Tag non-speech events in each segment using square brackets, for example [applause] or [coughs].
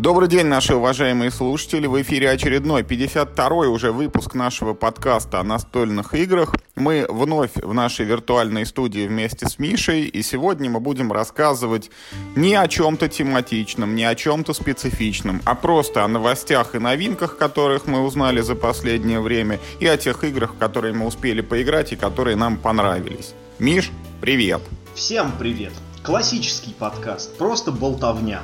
Добрый день, наши уважаемые слушатели. В эфире очередной 52-й уже выпуск нашего подкаста о настольных играх. Мы вновь в нашей виртуальной студии вместе с Мишей, и сегодня мы будем рассказывать не о чем-то тематичном, не о чем-то специфичном, а просто о новостях и новинках, которых мы узнали за последнее время, и о тех играх, которые мы успели поиграть и которые нам понравились. Миш, привет! Всем привет! Классический подкаст, просто болтовня.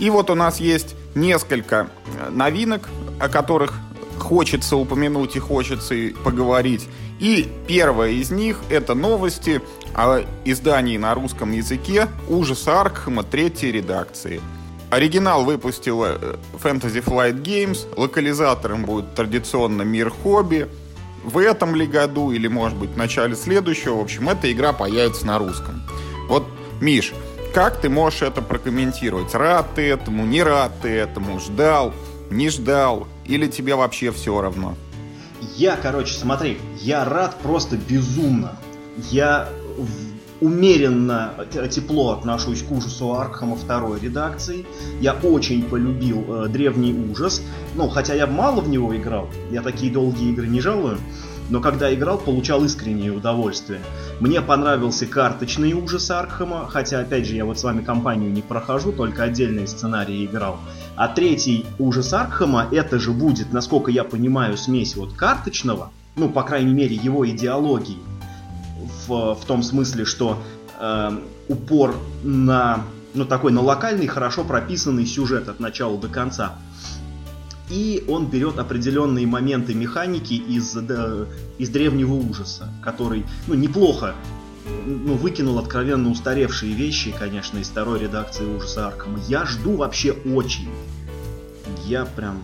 И вот у нас есть несколько э, новинок, о которых хочется упомянуть и хочется поговорить. И первая из них это новости о издании на русском языке «Ужас Аркхема» третьей редакции. Оригинал выпустила э, Fantasy Flight Games, локализатором будет традиционно Мир Хобби. В этом ли году или, может быть, в начале следующего, в общем, эта игра появится на русском. Вот, Миш, как ты можешь это прокомментировать? Рад ты этому, не рад ты этому, ждал, не ждал, или тебе вообще все равно? Я, короче, смотри, я рад просто безумно. Я умеренно тепло отношусь к ужасу Аркхема второй редакции. Я очень полюбил э, древний ужас. Ну, хотя я мало в него играл, я такие долгие игры не жалую но когда играл, получал искреннее удовольствие. Мне понравился карточный ужас Аркхема, хотя, опять же, я вот с вами компанию не прохожу, только отдельные сценарии играл. А третий ужас Аркхема, это же будет, насколько я понимаю, смесь вот карточного, ну, по крайней мере, его идеологии, в, в том смысле, что э, упор на, ну, такой, на локальный, хорошо прописанный сюжет от начала до конца – и он берет определенные моменты механики из, да, из древнего ужаса, который, ну, неплохо ну, выкинул откровенно устаревшие вещи, конечно, из второй редакции ужаса Аркама. Я жду вообще очень. Я прям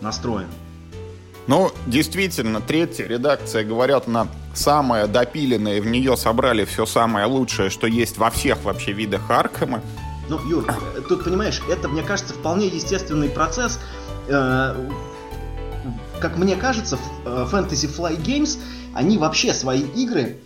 настроен. Ну, действительно, третья редакция, говорят, она самая допиленная, в нее собрали все самое лучшее, что есть во всех вообще видах Аркама. Ну, Юр, тут, понимаешь, это, мне кажется, вполне естественный процесс, как мне кажется, э, Fantasy Fly Games, они вообще свои игры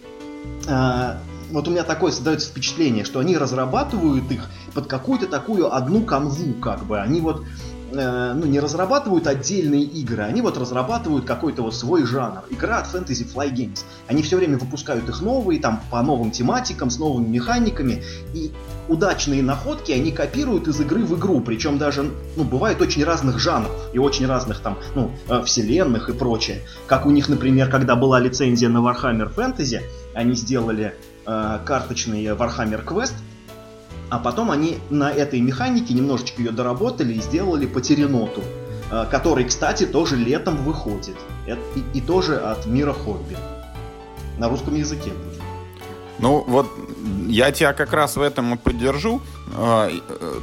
э, вот у меня такое создается впечатление, что они разрабатывают их под какую-то такую одну канву, как бы. Они вот Э, ну, не разрабатывают отдельные игры, они вот разрабатывают какой-то вот свой жанр. Игра от Fantasy Fly Games. Они все время выпускают их новые, там, по новым тематикам, с новыми механиками, и удачные находки они копируют из игры в игру, причем даже, ну, бывает очень разных жанров и очень разных там, ну, э, вселенных и прочее. Как у них, например, когда была лицензия на Warhammer Fantasy, они сделали э, карточный Warhammer Quest, а потом они на этой механике немножечко ее доработали и сделали по Тереноту, э, который, кстати, тоже летом выходит. И, и тоже от мира хобби. На русском языке будет. Ну, вот я тебя как раз в этом и поддержу. Э,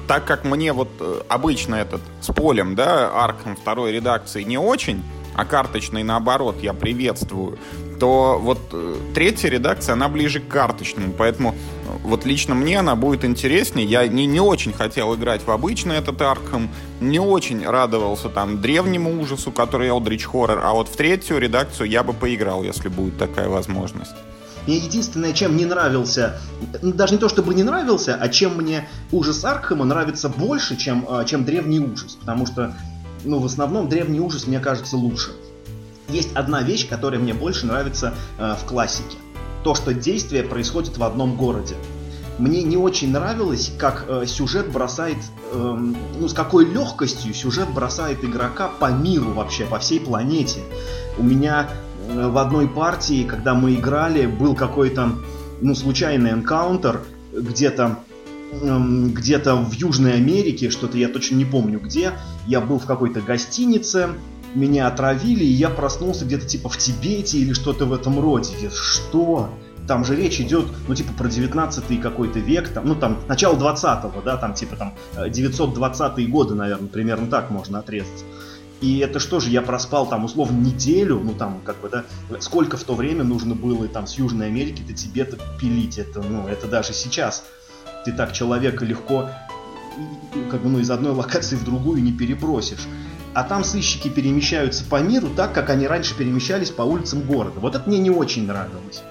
так как мне вот э, обычно этот с полем, да, Арком второй редакции не очень, а карточный наоборот я приветствую, то вот э, третья редакция, она ближе к карточному, поэтому э, вот лично мне она будет интереснее. Я не, не очень хотел играть в обычный этот Аркхем, не очень радовался там древнему ужасу, который Eldritch Horror, а вот в третью редакцию я бы поиграл, если будет такая возможность. Мне единственное, чем не нравился, даже не то чтобы не нравился, а чем мне ужас Аркхема нравится больше, чем, э, чем древний ужас. Потому что ну, в основном древний ужас мне кажется лучше. Есть одна вещь, которая мне больше нравится э, в классике. То, что действие происходит в одном городе. Мне не очень нравилось, как э, сюжет бросает, э, ну с какой легкостью сюжет бросает игрока по миру вообще, по всей планете. У меня э, в одной партии, когда мы играли, был какой-то, ну, случайный энкаунтер где-то эм, где-то в Южной Америке, что-то я точно не помню где. Я был в какой-то гостинице, меня отравили, и я проснулся где-то типа в Тибете или что-то в этом роде. Я, что? Там же речь идет, ну, типа, про 19 какой-то век, там, ну, там, начало 20-го, да, там, типа, там, 920-е годы, наверное, примерно так можно отрезать. И это что же, я проспал там условно неделю, ну там как бы, да, сколько в то время нужно было там с Южной Америки до Тибета пилить это, ну это даже сейчас ты так человека легко как бы, ну, из одной локации в другую не перебросишь. А там сыщики перемещаются по миру так, как они раньше перемещались по улицам города. Вот это мне не очень нравилось.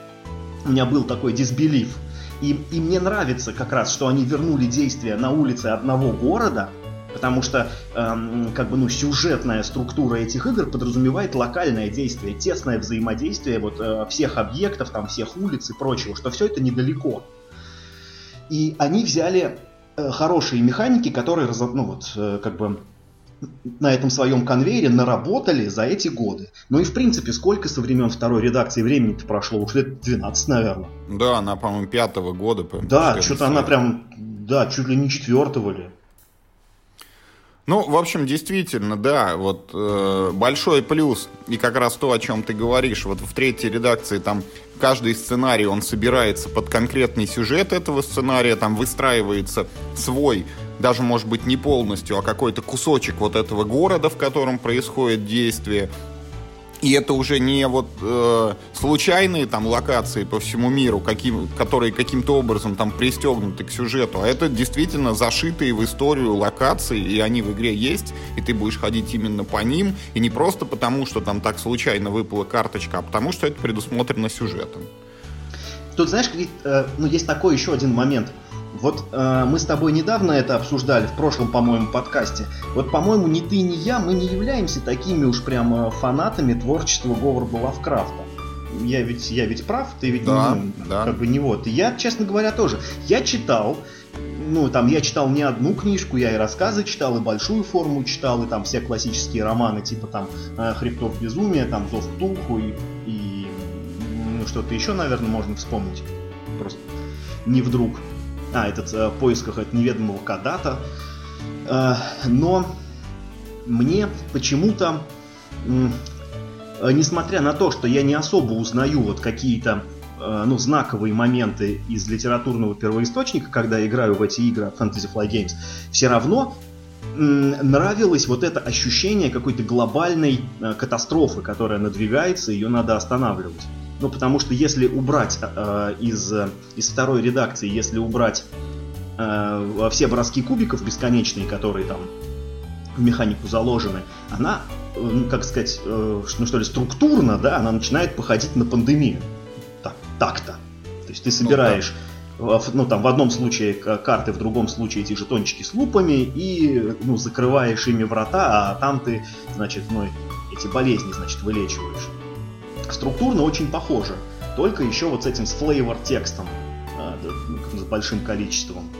У меня был такой дисбелив. И, и мне нравится как раз, что они вернули действия на улице одного города, Потому что эм, как бы, ну, сюжетная структура этих игр подразумевает локальное действие, тесное взаимодействие вот, э, всех объектов, там, всех улиц и прочего, что все это недалеко. И они взяли э, хорошие механики, которые ну, вот, э, как бы на этом своем конвейере наработали за эти годы. Ну и в принципе, сколько со времен второй редакции времени-то прошло? Уж лет 12, наверное. Да, она, по-моему, пятого года. Да, что-то она прям, да, чуть ли не четвертого ли. Ну, в общем, действительно, да, вот э, большой плюс, и как раз то, о чем ты говоришь, вот в третьей редакции там каждый сценарий, он собирается под конкретный сюжет этого сценария, там выстраивается свой даже, может быть, не полностью, а какой-то кусочек вот этого города, в котором происходит действие. И это уже не вот э, случайные там локации по всему миру, каким, которые каким-то образом там пристегнуты к сюжету, а это действительно зашитые в историю локации, и они в игре есть, и ты будешь ходить именно по ним, и не просто потому, что там так случайно выпала карточка, а потому что это предусмотрено сюжетом. Тут, знаешь, э, ну, есть такой еще один момент – вот э, мы с тобой недавно это обсуждали в прошлом, по-моему, подкасте. Вот, по-моему, ни ты, ни я, мы не являемся такими уж прям фанатами творчества Говарда Лавкрафта. Я ведь, я ведь прав, ты ведь да, ну, да. как бы не вот. Я, честно говоря, тоже. Я читал, ну, там, я читал не одну книжку, я и рассказы читал, и большую форму читал, и там все классические романы, типа там э, Хребтов безумия, там Зов Тулху и, и ну, что-то еще, наверное, можно вспомнить. Просто не вдруг а, этот э, поисках от неведомого Кадата. Э, но мне почему-то, э, несмотря на то, что я не особо узнаю вот какие-то э, ну, знаковые моменты из литературного первоисточника, когда играю в эти игры Fantasy Flight Games, все равно нравилось вот это ощущение какой-то глобальной э, катастрофы, которая надвигается, ее надо останавливать. Ну, потому что если убрать э, из, из второй редакции, если убрать э, все броски кубиков бесконечные, которые там в механику заложены, она, э, ну, как сказать, э, ну что ли, структурно, да, она начинает походить на пандемию. Так, так-то. То есть ты собираешь ну, да. ну, там, в одном случае карты, в другом случае эти жетончики с лупами, и, ну, закрываешь ими врата, а там ты, значит, ну, эти болезни, значит, вылечиваешь структурно очень похоже, только еще вот с этим с флейвор текстом, э, с большим количеством.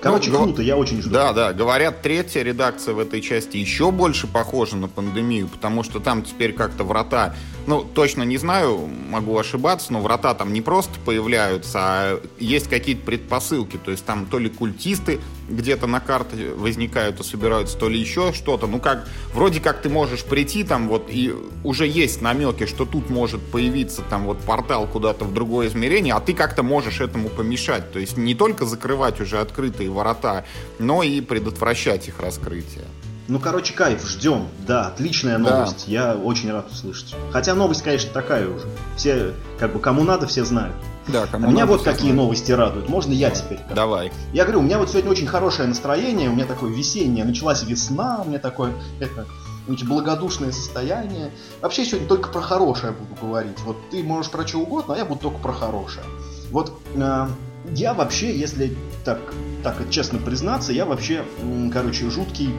Короче, ну, круто, я очень жду. Да, да, говорят, третья редакция в этой части еще больше похожа на пандемию, потому что там теперь как-то врата ну, точно не знаю, могу ошибаться, но врата там не просто появляются, а есть какие-то предпосылки. То есть там то ли культисты где-то на карте возникают и собираются, то ли еще что-то. Ну, как, вроде как ты можешь прийти там вот, и уже есть намеки, что тут может появиться там вот портал куда-то в другое измерение, а ты как-то можешь этому помешать. То есть не только закрывать уже открытые ворота, но и предотвращать их раскрытие. Ну, короче, кайф, ждем. Да, отличная новость. Да. Я очень рад услышать. Хотя новость, конечно, такая уже. Все, как бы, кому надо, все знают. Да, кому а меня вот какие знают. новости радуют. Можно я теперь? Как? Давай. Я говорю, у меня вот сегодня очень хорошее настроение, у меня такое весеннее. Началась весна, у меня такое, это, очень благодушное состояние. Вообще сегодня только про хорошее буду говорить. Вот ты можешь про что угодно, а я буду только про хорошее. Вот э, я вообще, если так, так честно признаться, я вообще, короче, жуткий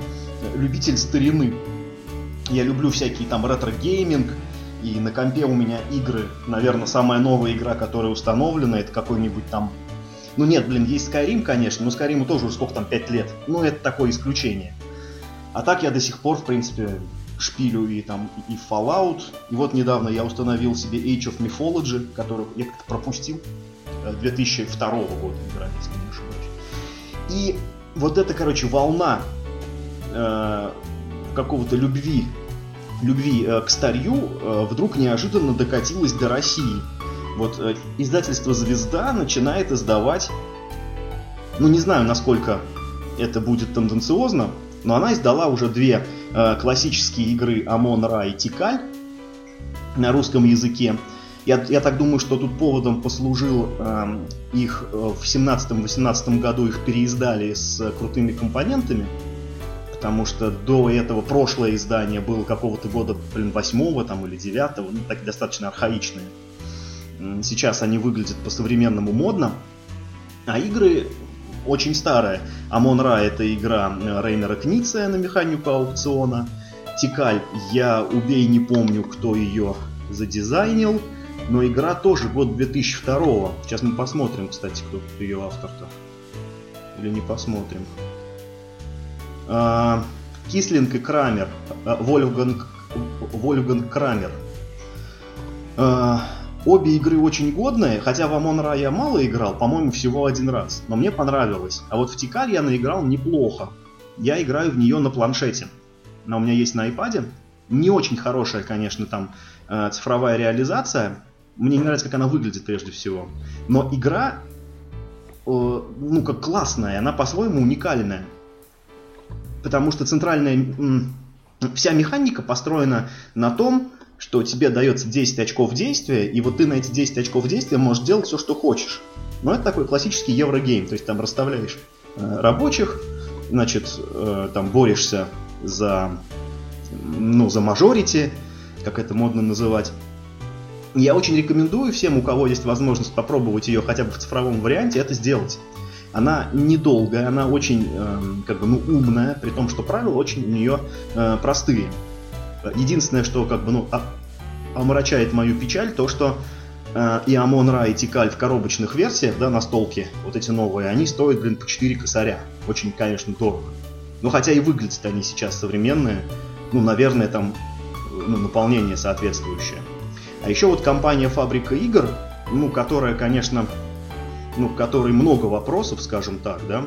любитель старины. Я люблю всякие там ретро-гейминг, и на компе у меня игры, наверное, самая новая игра, которая установлена, это какой-нибудь там... Ну нет, блин, есть Skyrim, конечно, но Skyrim тоже уже сколько там, 5 лет. Ну, это такое исключение. А так я до сих пор, в принципе, шпилю и там и Fallout. И вот недавно я установил себе Age of Mythology, который я как-то пропустил. 2002 э, года игра, если не ошибаюсь. И вот эта, короче, волна э, какого-то любви, любви э, к старью э, вдруг неожиданно докатилась до России. Вот э, издательство «Звезда» начинает издавать, ну не знаю, насколько это будет тенденциозно, но она издала уже две э, классические игры «Амон Ра» и «Тикаль» на русском языке. Я, я так думаю, что тут поводом послужил э, их в 17-18 году их переиздали с э, крутыми компонентами потому что до этого прошлое издание было какого-то года, блин, восьмого там или девятого, ну, так достаточно архаичные. Сейчас они выглядят по-современному модно, а игры очень старая. Амон Ра это игра Рейнера Книция на механику аукциона. Тикаль, я убей не помню, кто ее задизайнил, но игра тоже год 2002. Сейчас мы посмотрим, кстати, кто ее автор-то. Или не посмотрим. А, Кислинг и Крамер. А, Вольфганг, Крамер. А, обе игры очень годные, хотя в Amon Ra я мало играл, по-моему, всего один раз. Но мне понравилось. А вот в Тикаль я наиграл неплохо. Я играю в нее на планшете. Она у меня есть на iPad. Не очень хорошая, конечно, там цифровая реализация. Мне не нравится, как она выглядит прежде всего. Но игра, э, ну, как классная, она по-своему уникальная. Потому что центральная... Вся механика построена на том, что тебе дается 10 очков действия, и вот ты на эти 10 очков действия можешь делать все, что хочешь. Но это такой классический еврогейм, то есть там расставляешь э, рабочих, значит, э, там борешься за, ну, за мажорити, как это модно называть. Я очень рекомендую всем, у кого есть возможность попробовать ее хотя бы в цифровом варианте, это сделать. Она недолгая, она очень э, как бы, ну, умная, при том, что правила очень у нее э, простые. Единственное, что как бы, ну, омрачает мою печаль, то, что э, и Амон Ра, и Тикаль в коробочных версиях, да, на столке, вот эти новые, они стоят, блин, по 4 косаря. Очень, конечно, дорого. Ну, хотя и выглядят они сейчас современные. Ну, наверное, там ну, наполнение соответствующее. А еще вот компания Фабрика игр, ну, которая, конечно, ну, которой много вопросов, скажем так, да,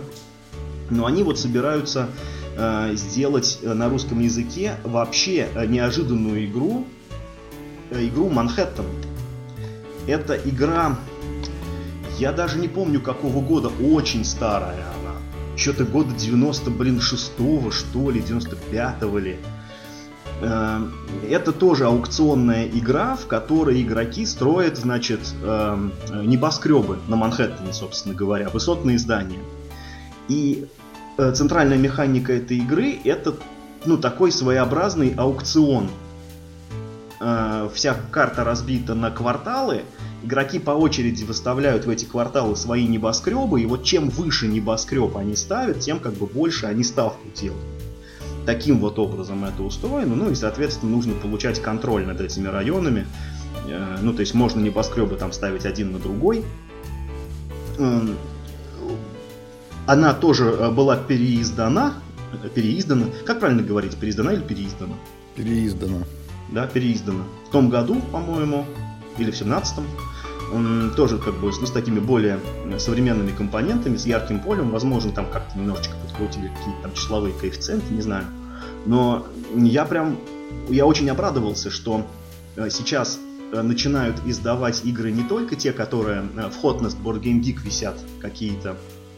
но они вот собираются э, сделать на русском языке вообще неожиданную игру, э, игру Манхэттен. Это игра, я даже не помню какого года, очень старая что-то года 90, блин, шестого, что ли, 95-го ли. Эм, это тоже аукционная игра, в которой игроки строят, значит, эм, небоскребы на Манхэттене, собственно говоря, высотные здания. И э, центральная механика этой игры это, ну, такой своеобразный аукцион. Э, вся карта разбита на кварталы, игроки по очереди выставляют в эти кварталы свои небоскребы, и вот чем выше небоскреб они ставят, тем как бы больше они ставку делают. Таким вот образом это устроено, ну и, соответственно, нужно получать контроль над этими районами. Э, ну, то есть можно небоскребы там ставить один на другой. Эм, она тоже э, была переиздана, переиздана, как правильно говорить, переиздана или переиздана? Переиздана. Да, переиздана. В том году, по-моему, или в семнадцатом тоже как бы ну, с такими более современными компонентами, с ярким полем, возможно, там как-то немножечко подкрутили какие-то там числовые коэффициенты, не знаю. Но я прям, я очень обрадовался, что э, сейчас э, начинают издавать игры не только те, которые э, в Hotnest Board Game Geek висят, какие-то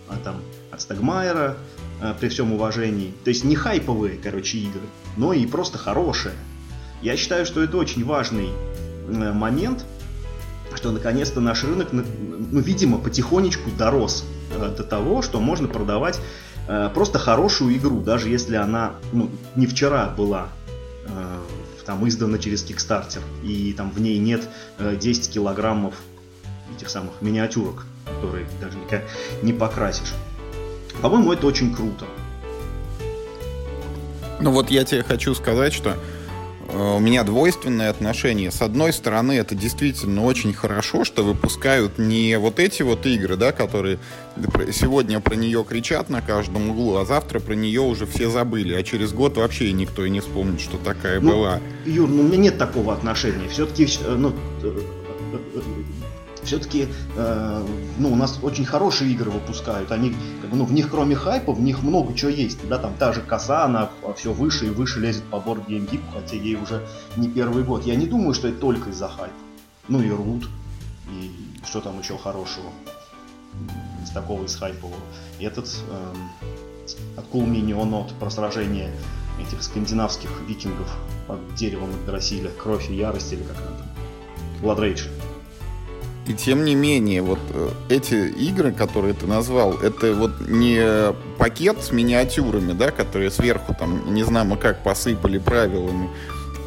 а, там от Стагмайера, при всем уважении. То есть не хайповые, короче, игры, но и просто хорошие. Я считаю, что это очень важный момент, что наконец-то наш рынок, ну, видимо, потихонечку дорос э, до того, что можно продавать э, просто хорошую игру, даже если она ну, не вчера была э, там издана через Kickstarter, и там в ней нет 10 килограммов этих самых миниатюрок, которые даже никак не покрасишь. По-моему, это очень круто. Ну вот я тебе хочу сказать, что у меня двойственное отношение. С одной стороны, это действительно очень хорошо, что выпускают не вот эти вот игры, да, которые сегодня про нее кричат на каждом углу, а завтра про нее уже все забыли, а через год вообще никто и не вспомнит, что такая ну, была. Юр, ну у меня нет такого отношения. Все-таки э, ну, э, все-таки э, ну, у нас очень хорошие игры выпускают. Они, ну, в них кроме хайпа, в них много чего есть. Да, там та же коса, она все выше и выше лезет по борт Game Geek, хотя ей уже не первый год. Я не думаю, что это только из-за хайпа. Ну и Рут, и что там еще хорошего из такого из хайпового. Этот э, от Cool Mini Onot про сражение этих скандинавских викингов под деревом Игдрасиля, Кровь и Ярость или как она там. Blood Rage. И тем не менее, вот э, эти игры, которые ты назвал, это вот не пакет с миниатюрами, да, которые сверху там, не знаю, мы как посыпали правилами,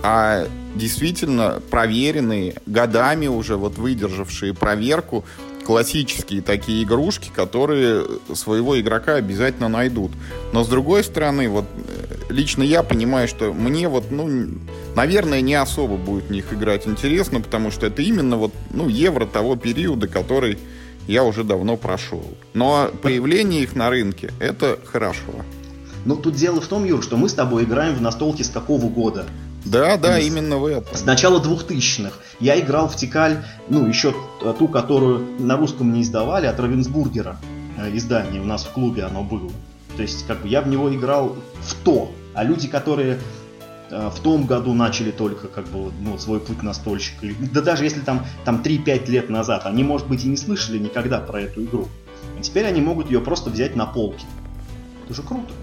а действительно проверенные, годами уже вот выдержавшие проверку, классические такие игрушки, которые своего игрока обязательно найдут. Но с другой стороны, вот э, лично я понимаю, что мне вот, ну, наверное, не особо будет в них играть интересно, потому что это именно вот, ну, евро того периода, который я уже давно прошел. Но появление их на рынке – это хорошо. Ну, тут дело в том, Юр, что мы с тобой играем в настолки с какого года? Да, да, с, именно в этом. С начала двухтысячных. Я играл в Тикаль, ну, еще ту, которую на русском не издавали, от Равенсбургера э, издание у нас в клубе оно было. То есть, как бы я в него играл в то. А люди, которые в том году начали только как бы ну, свой путь настольщика, да даже если там, там 3-5 лет назад, они, может быть, и не слышали никогда про эту игру. А теперь они могут ее просто взять на полке. Это же круто.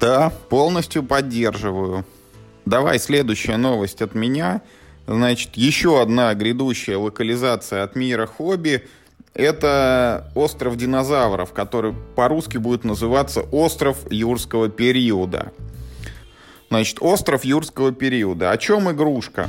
Да, полностью поддерживаю. Давай следующая новость от меня. Значит, еще одна грядущая локализация от мира хобби. Это остров динозавров, который по-русски будет называться остров юрского периода. Значит, остров юрского периода. О чем игрушка?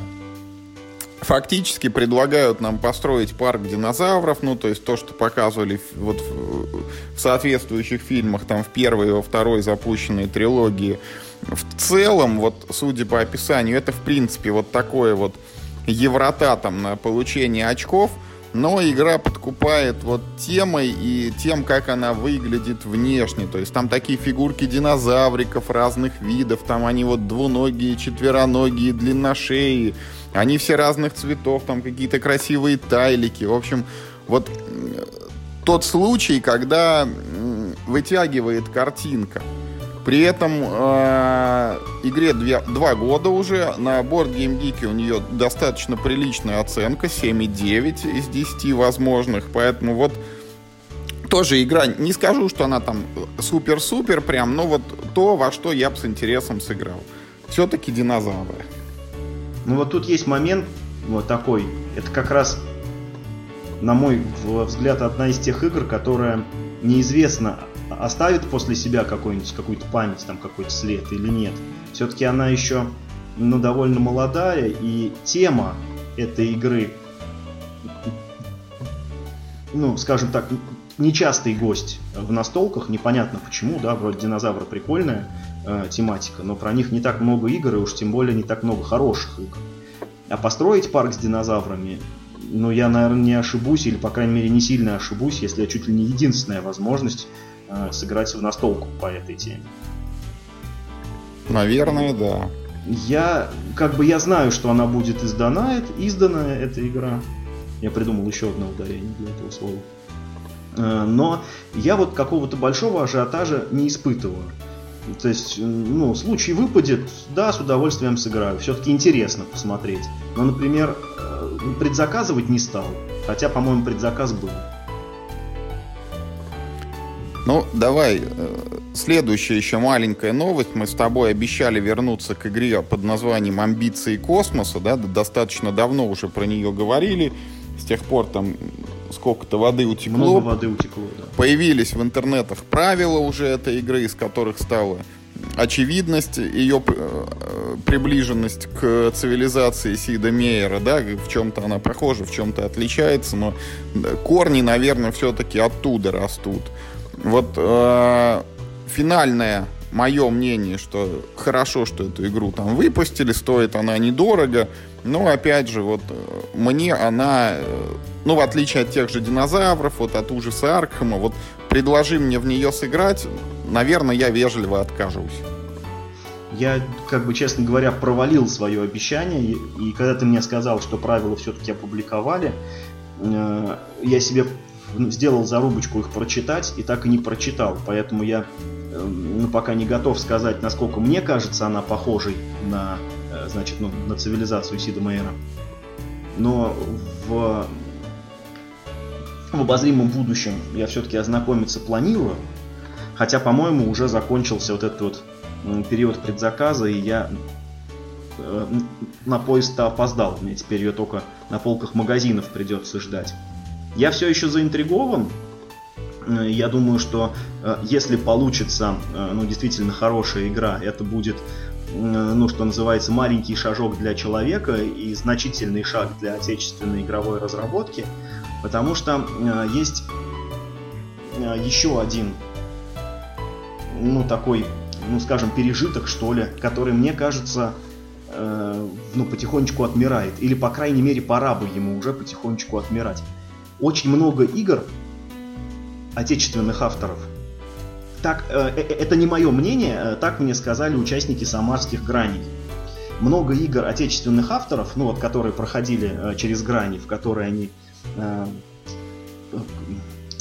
фактически предлагают нам построить парк динозавров, ну, то есть то, что показывали вот в, соответствующих фильмах, там, в первой и во второй запущенной трилогии. В целом, вот, судя по описанию, это, в принципе, вот такое вот еврота там на получение очков, но игра подкупает вот темой и тем, как она выглядит внешне. То есть там такие фигурки динозавриков разных видов, там они вот двуногие, четвероногие, длинношеи, они все разных цветов, там какие-то красивые тайлики. В общем, вот тот случай, когда вытягивает картинка. При этом э, игре две, два года уже. На Board Game у нее достаточно приличная оценка. 7,9 из 10 возможных. Поэтому вот тоже игра, не скажу, что она там супер-супер прям, но вот то, во что я бы с интересом сыграл. Все-таки динозавры. Ну вот тут есть момент вот такой. Это как раз, на мой взгляд, одна из тех игр, которая неизвестно, оставит после себя какую-нибудь какую-то память, там какой-то след или нет. Все-таки она еще ну, довольно молодая, и тема этой игры, ну, скажем так, нечастый гость в настолках, непонятно почему, да, вроде динозавра прикольная, э, тематика, но про них не так много игр, и уж тем более не так много хороших игр. А построить парк с динозаврами, ну, я, наверное, не ошибусь, или, по крайней мере, не сильно ошибусь, если это чуть ли не единственная возможность сыграть в настолку по этой теме. Наверное, да. Я, как бы, я знаю, что она будет издана, издана эта игра. Я придумал еще одно ударение для этого слова. Э, но я вот какого-то большого ажиотажа не испытываю. То есть, ну, случай выпадет, да, с удовольствием сыграю. Все-таки интересно посмотреть. Но, например, э, предзаказывать не стал. Хотя, по-моему, предзаказ был. Ну, давай, э, следующая еще маленькая новость. Мы с тобой обещали вернуться к игре под названием «Амбиции космоса». Да? Достаточно давно уже про нее говорили. С тех пор там сколько-то воды утекло. Много воды утекло, да. Появились в интернетах правила уже этой игры, из которых стала очевидность, ее э, приближенность к цивилизации Сида Мейера, да, в чем-то она похожа, в чем-то отличается, но корни, наверное, все-таки оттуда растут. Вот э, финальная мое мнение, что хорошо, что эту игру там выпустили, стоит она недорого, но опять же, вот э, мне она, э, ну, в отличие от тех же динозавров, вот от ужаса Аркхема, вот предложи мне в нее сыграть, наверное, я вежливо откажусь. Я, как бы, честно говоря, провалил свое обещание, и, и когда ты мне сказал, что правила все-таки опубликовали, э, я себе сделал зарубочку их прочитать и так и не прочитал, поэтому я ну, пока не готов сказать, насколько мне кажется она похожей на, э, значит, ну, на цивилизацию Сида Мейера. Но в, в обозримом будущем я все-таки ознакомиться планирую. Хотя, по-моему, уже закончился вот этот вот период предзаказа, и я э, на поезд-то опоздал. Мне теперь ее только на полках магазинов придется ждать. Я все еще заинтригован, Э, я думаю, что э, если получится, э, ну, действительно хорошая игра, это будет ну, что называется, маленький шажок для человека и значительный шаг для отечественной игровой разработки, потому что есть еще один, ну, такой, ну, скажем, пережиток, что ли, который, мне кажется, ну, потихонечку отмирает. Или, по крайней мере, пора бы ему уже потихонечку отмирать. Очень много игр отечественных авторов. Так, э, э, это не мое мнение, э, так мне сказали участники самарских граней. Много игр отечественных авторов, ну вот, которые проходили через грани, в которые они э,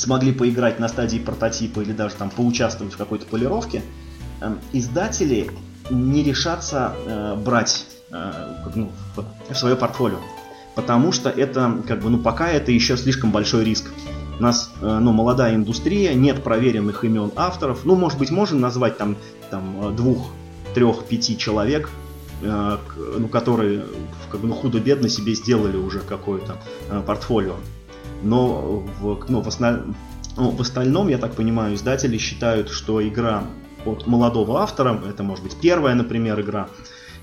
смогли поиграть на стадии прототипа или даже там поучаствовать в какой-то полировке, э, издатели не решатся э, брать э, ну, в свое портфолио. Потому что это, как бы, ну, пока это еще слишком большой риск. У нас, э, ну, молодая индустрия, нет проверенных имен авторов. Ну, может быть, можем назвать там, там двух, трех, пяти человек, э, ну, которые как бы, ну, худо-бедно себе сделали уже какое-то э, портфолио. Но в, ну, в, основ... ну, в остальном, я так понимаю, издатели считают, что игра от молодого автора, это может быть первая, например, игра,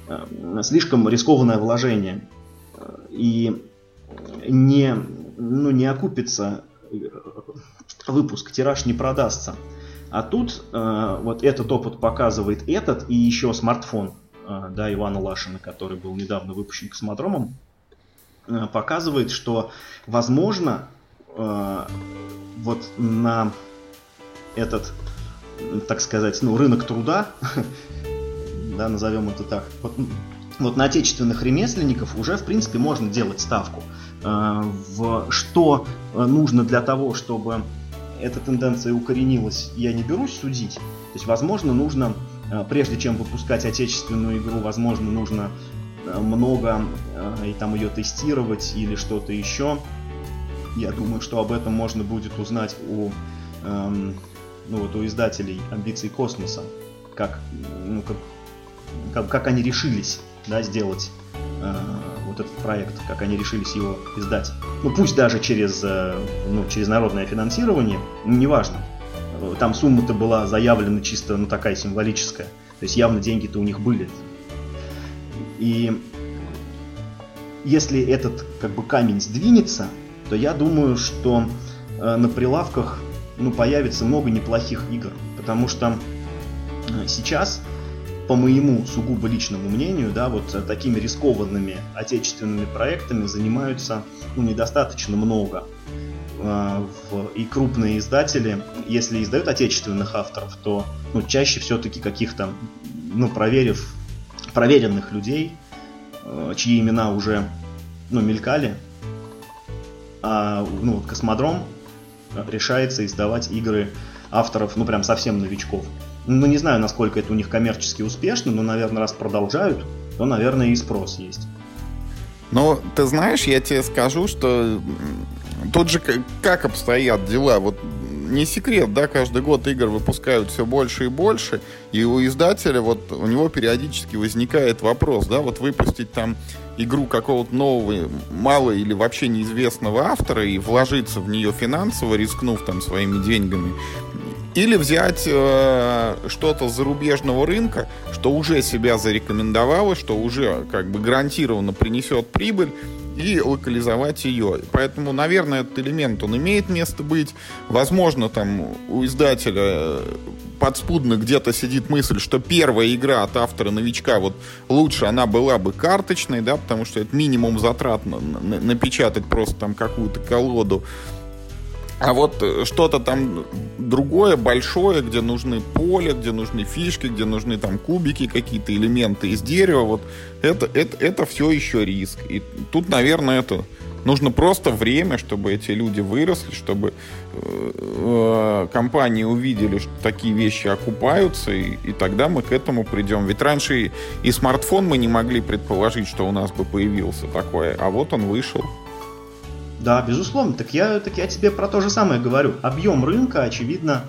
э, слишком рискованное вложение и не, ну, не окупится э, выпуск, тираж не продастся. А тут э, вот этот опыт показывает этот и еще смартфон э, да, Ивана Лашина, который был недавно выпущен космодромом, э, показывает, что возможно э, вот на этот, так сказать, ну, рынок труда, [laughs] да, назовем это так, вот, вот на отечественных ремесленников уже, в принципе, можно делать ставку. Э, в что нужно для того, чтобы эта тенденция укоренилась, я не берусь судить. То есть, возможно, нужно, э, прежде чем выпускать отечественную игру, возможно, нужно э, много и там ее тестировать или что-то еще. Я думаю, что об этом можно будет узнать у, эм, ну, вот у издателей амбиций космоса, как, ну, как, как, как они решились да, сделать э, вот этот проект, как они решились его издать. Ну пусть даже через, э, ну, через народное финансирование, ну, неважно. Там сумма-то была заявлена чисто, ну такая символическая. То есть явно деньги-то у них были. И если этот как бы камень сдвинется, то я думаю, что э, на прилавках ну, появится много неплохих игр. Потому что сейчас по моему сугубо личному мнению, да, вот такими рискованными отечественными проектами занимаются ну, недостаточно много. А, и крупные издатели, если издают отечественных авторов, то ну, чаще все-таки каких-то, ну, проверив, проверенных людей, а, чьи имена уже ну, мелькали, а ну, вот Космодром решается издавать игры авторов, ну, прям совсем новичков. Ну, не знаю, насколько это у них коммерчески успешно, но, наверное, раз продолжают, то, наверное, и спрос есть. Ну, ты знаешь, я тебе скажу, что тут же как обстоят дела. Вот не секрет, да, каждый год игр выпускают все больше и больше, и у издателя вот у него периодически возникает вопрос, да, вот выпустить там игру какого-то нового, мало или вообще неизвестного автора и вложиться в нее финансово, рискнув там своими деньгами, или взять э, что-то с зарубежного рынка, что уже себя зарекомендовало, что уже как бы гарантированно принесет прибыль, и локализовать ее. Поэтому, наверное, этот элемент, он имеет место быть. Возможно, там у издателя э, подспудно где-то сидит мысль, что первая игра от автора-новичка, вот лучше она была бы карточной, да, потому что это минимум затрат на, на, напечатать просто там какую-то колоду а вот э, что-то там другое, большое, где нужны поле, где нужны фишки, где нужны там кубики, какие-то элементы из дерева, вот это, это, это все еще риск. И тут, наверное, это нужно просто время, чтобы эти люди выросли, чтобы э, э, компании увидели, что такие вещи окупаются, и, и тогда мы к этому придем. Ведь раньше и, и смартфон мы не могли предположить, что у нас бы появился такой, а вот он вышел. Да, безусловно. Так я, так я тебе про то же самое говорю. Объем рынка, очевидно,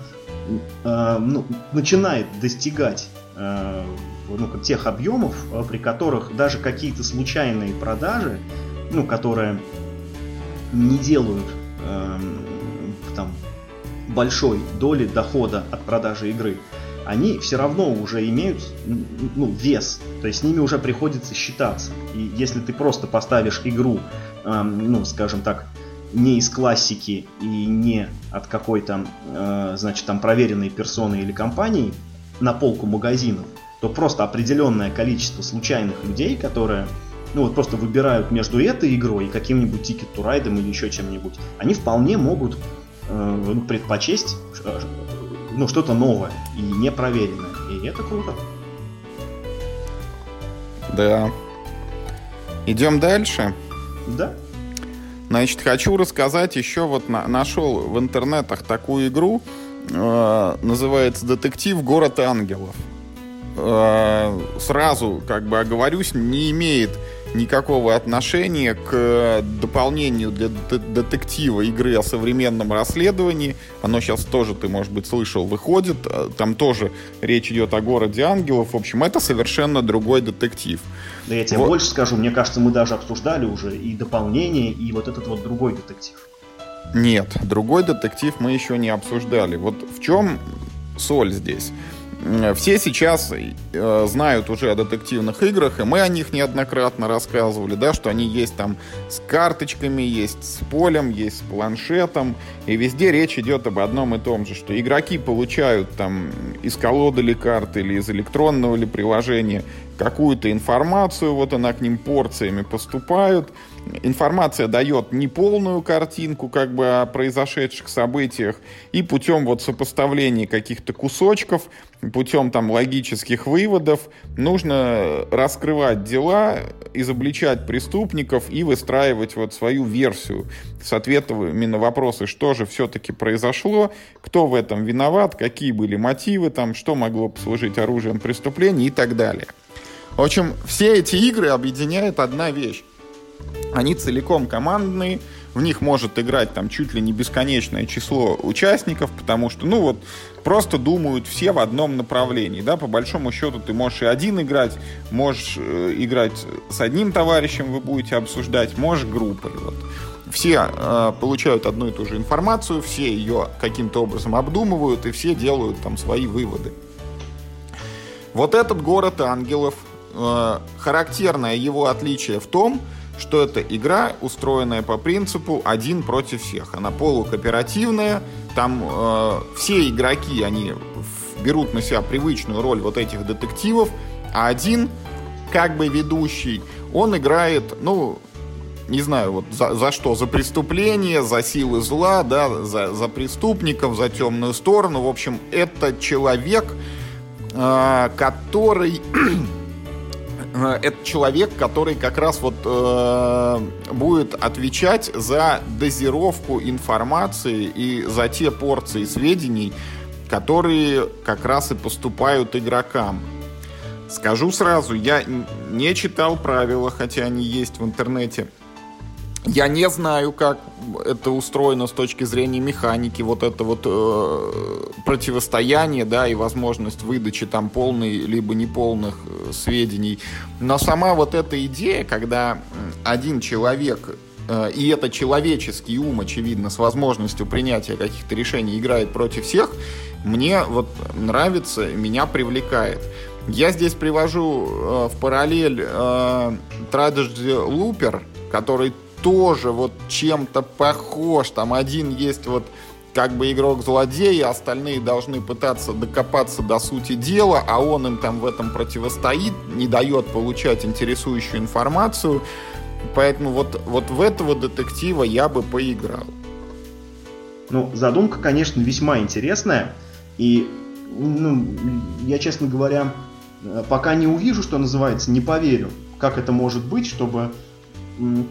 э, ну, начинает достигать э, ну, тех объемов, э, при которых даже какие-то случайные продажи, ну, которые не делают э, там, большой доли дохода от продажи игры, они все равно уже имеют ну, вес, то есть с ними уже приходится считаться. И если ты просто поставишь игру, ну, скажем так, не из классики и не от какой-то, э, значит, там проверенной персоны или компании на полку магазинов, то просто определенное количество случайных людей, которые ну вот просто выбирают между этой игрой и каким-нибудь Ticket to Ride или еще чем-нибудь, они вполне могут э, ну, предпочесть э, ну, что-то новое и непроверенное. И это круто. Да. Идем дальше? Да. Значит, хочу рассказать еще, вот на, нашел в интернетах такую игру, э, называется «Детектив. Город ангелов». Э, сразу, как бы оговорюсь, не имеет никакого отношения к дополнению для детектива игры о современном расследовании. Оно сейчас тоже, ты, может быть, слышал, выходит. Э, там тоже речь идет о городе ангелов. В общем, это совершенно другой детектив. Да я тебе вот. больше скажу, мне кажется, мы даже обсуждали уже и дополнение, и вот этот вот другой детектив. Нет, другой детектив мы еще не обсуждали. Вот в чем соль здесь? Все сейчас э, знают уже о детективных играх, и мы о них неоднократно рассказывали, да, что они есть там с карточками, есть с полем, есть с планшетом, и везде речь идет об одном и том же, что игроки получают там из колоды или карты, или из электронного или приложения какую-то информацию, вот она к ним порциями поступает. Информация дает неполную картинку как бы о произошедших событиях, и путем вот сопоставления каких-то кусочков, путем там логических выводов нужно раскрывать дела, изобличать преступников и выстраивать вот свою версию с ответами на вопросы, что же все-таки произошло, кто в этом виноват, какие были мотивы, там, что могло послужить оружием преступления и так далее. В общем, все эти игры объединяет одна вещь. Они целиком командные, в них может играть там чуть ли не бесконечное число участников, потому что, ну вот, просто думают все в одном направлении, да, по большому счету ты можешь и один играть, можешь э, играть с одним товарищем, вы будете обсуждать, можешь группой, вот. Все э, получают одну и ту же информацию, все ее каким-то образом обдумывают, и все делают там свои выводы. Вот этот город ангелов, Э, характерное его отличие в том, что это игра, устроенная по принципу один против всех. Она полукооперативная, там э, все игроки, они берут на себя привычную роль вот этих детективов, а один, как бы ведущий, он играет, ну, не знаю, вот за, за что, за преступление, за силы зла, да, за, за преступников, за темную сторону. В общем, это человек, э, который это человек, который как раз вот э, будет отвечать за дозировку информации и за те порции сведений, которые как раз и поступают игрокам. Скажу сразу, я не читал правила, хотя они есть в интернете. Я не знаю, как это устроено с точки зрения механики, вот это вот э, противостояние, да, и возможность выдачи там полной либо неполных э, сведений. Но сама вот эта идея, когда один человек э, и это человеческий ум, очевидно, с возможностью принятия каких-то решений играет против всех, мне вот нравится, меня привлекает. Я здесь привожу э, в параллель э, Tragedy Looper, который тоже вот чем-то похож. Там один есть вот как бы игрок злодей, остальные должны пытаться докопаться до сути дела, а он им там в этом противостоит, не дает получать интересующую информацию. Поэтому вот, вот в этого детектива я бы поиграл. Ну, задумка, конечно, весьма интересная. И, ну, я, честно говоря, пока не увижу, что называется, не поверю, как это может быть, чтобы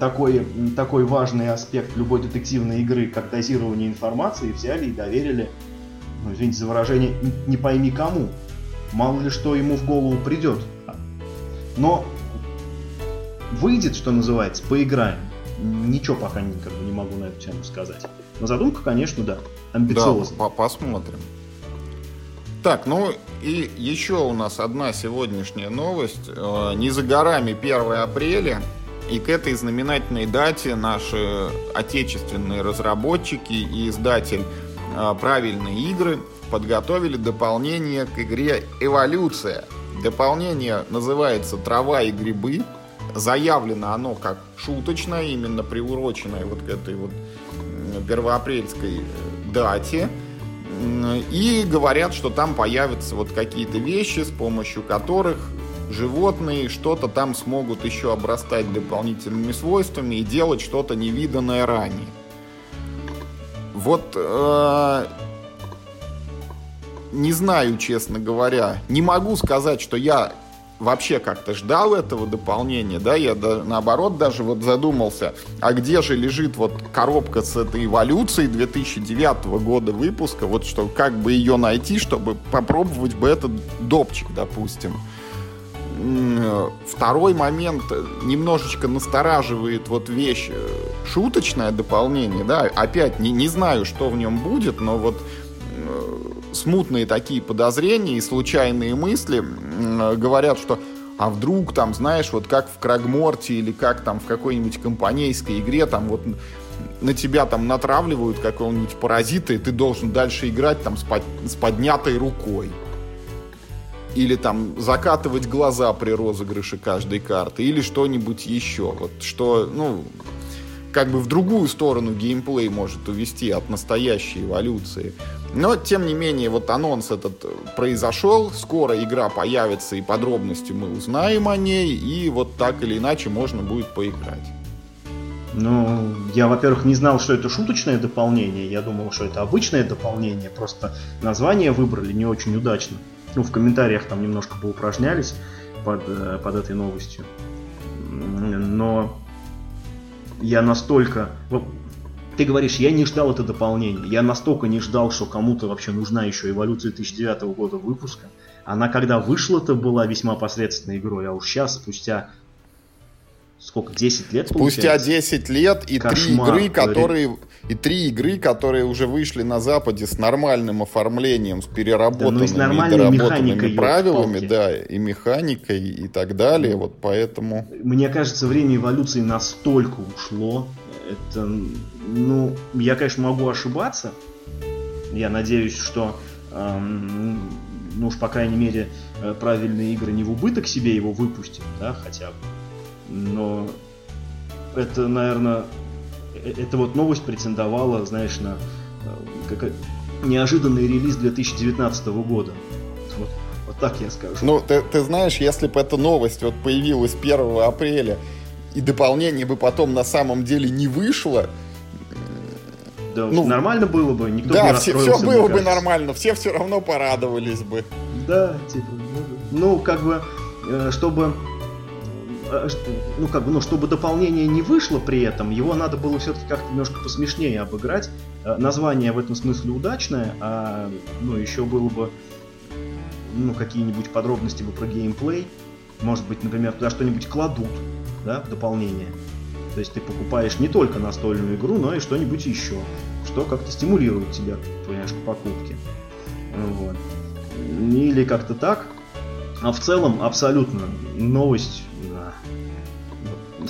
такой, такой важный аспект любой детективной игры, как дозирование информации, взяли и доверили, ну, извините за выражение, не пойми кому. Мало ли что ему в голову придет. Но выйдет, что называется, поиграем. Ничего пока никак не могу на эту тему сказать. Но задумка, конечно, да, амбициозная. Да, посмотрим. Так, ну и еще у нас одна сегодняшняя новость. Э, не за горами 1 апреля. И к этой знаменательной дате наши отечественные разработчики и издатель э, правильные игры подготовили дополнение к игре «Эволюция». Дополнение называется «Трава и грибы». Заявлено оно как шуточное, именно приуроченное вот к этой вот первоапрельской э, дате. И говорят, что там появятся вот какие-то вещи, с помощью которых животные что-то там смогут еще обрастать дополнительными свойствами и делать что-то невиданное ранее. Вот э, не знаю, честно говоря, не могу сказать, что я вообще как-то ждал этого дополнения, да, я да, наоборот даже вот задумался, а где же лежит вот коробка с этой эволюцией 2009 года выпуска, вот что как бы ее найти, чтобы попробовать бы этот допчик, допустим. Второй момент немножечко настораживает вот вещь э, шуточное дополнение, да, опять не, не знаю, что в нем будет, но вот смутные такие подозрения и случайные мысли говорят, что а вдруг там, знаешь, вот как в Крагморте или как там в какой-нибудь компанейской игре, там вот на тебя там натравливают какого-нибудь паразита, и ты должен дальше играть там с, под, с поднятой рукой. Или там закатывать глаза при розыгрыше каждой карты, или что-нибудь еще. Вот что, ну, как бы в другую сторону геймплей может увести от настоящей эволюции. Но, тем не менее, вот анонс этот произошел, скоро игра появится и подробности мы узнаем о ней, и вот так или иначе можно будет поиграть. Ну, я, во-первых, не знал, что это шуточное дополнение, я думал, что это обычное дополнение, просто название выбрали не очень удачно. Ну, в комментариях там немножко поупражнялись под, э, под этой новостью. Но я настолько... Ты говоришь, я не ждал это дополнение. Я настолько не ждал, что кому-то вообще нужна еще эволюция 2009 года выпуска. Она когда вышла-то была весьма посредственной игрой, а уж сейчас, спустя сколько, 10 лет Спустя получается? 10 лет и три игры, которые и три игры, которые уже вышли на Западе с нормальным оформлением, с переработанными, да, ну доработанными правилами, да, и механикой и так далее. Вот поэтому. Мне кажется, время эволюции настолько ушло. Это ну, я, конечно, могу ошибаться. Я надеюсь, что, эм, ну уж, по крайней мере, э, правильные игры не в убыток себе его выпустят, да, хотя бы. Но это, наверное, э, эта вот новость претендовала, знаешь, на э, как, неожиданный релиз 2019 года. Вот, вот так я скажу. Ну, ты, ты знаешь, если бы эта новость вот появилась 1 апреля, и дополнение бы потом на самом деле не вышло, да, ну, нормально было бы, никто да, бы не все, все было бы нормально, все все равно порадовались бы. Да, типа, ну, ну как бы, э, чтобы э, ну, как бы, ну, чтобы дополнение не вышло при этом, его надо было все-таки как-то немножко посмешнее обыграть. Э, название в этом смысле удачное, а, ну, еще было бы, ну, какие-нибудь подробности бы про геймплей. Может быть, например, туда что-нибудь кладут, да, в дополнение. То есть ты покупаешь не только настольную игру, но и что-нибудь еще, что как-то стимулирует тебя, понимаешь, к покупке. Вот. Или как-то так. А в целом абсолютно новость.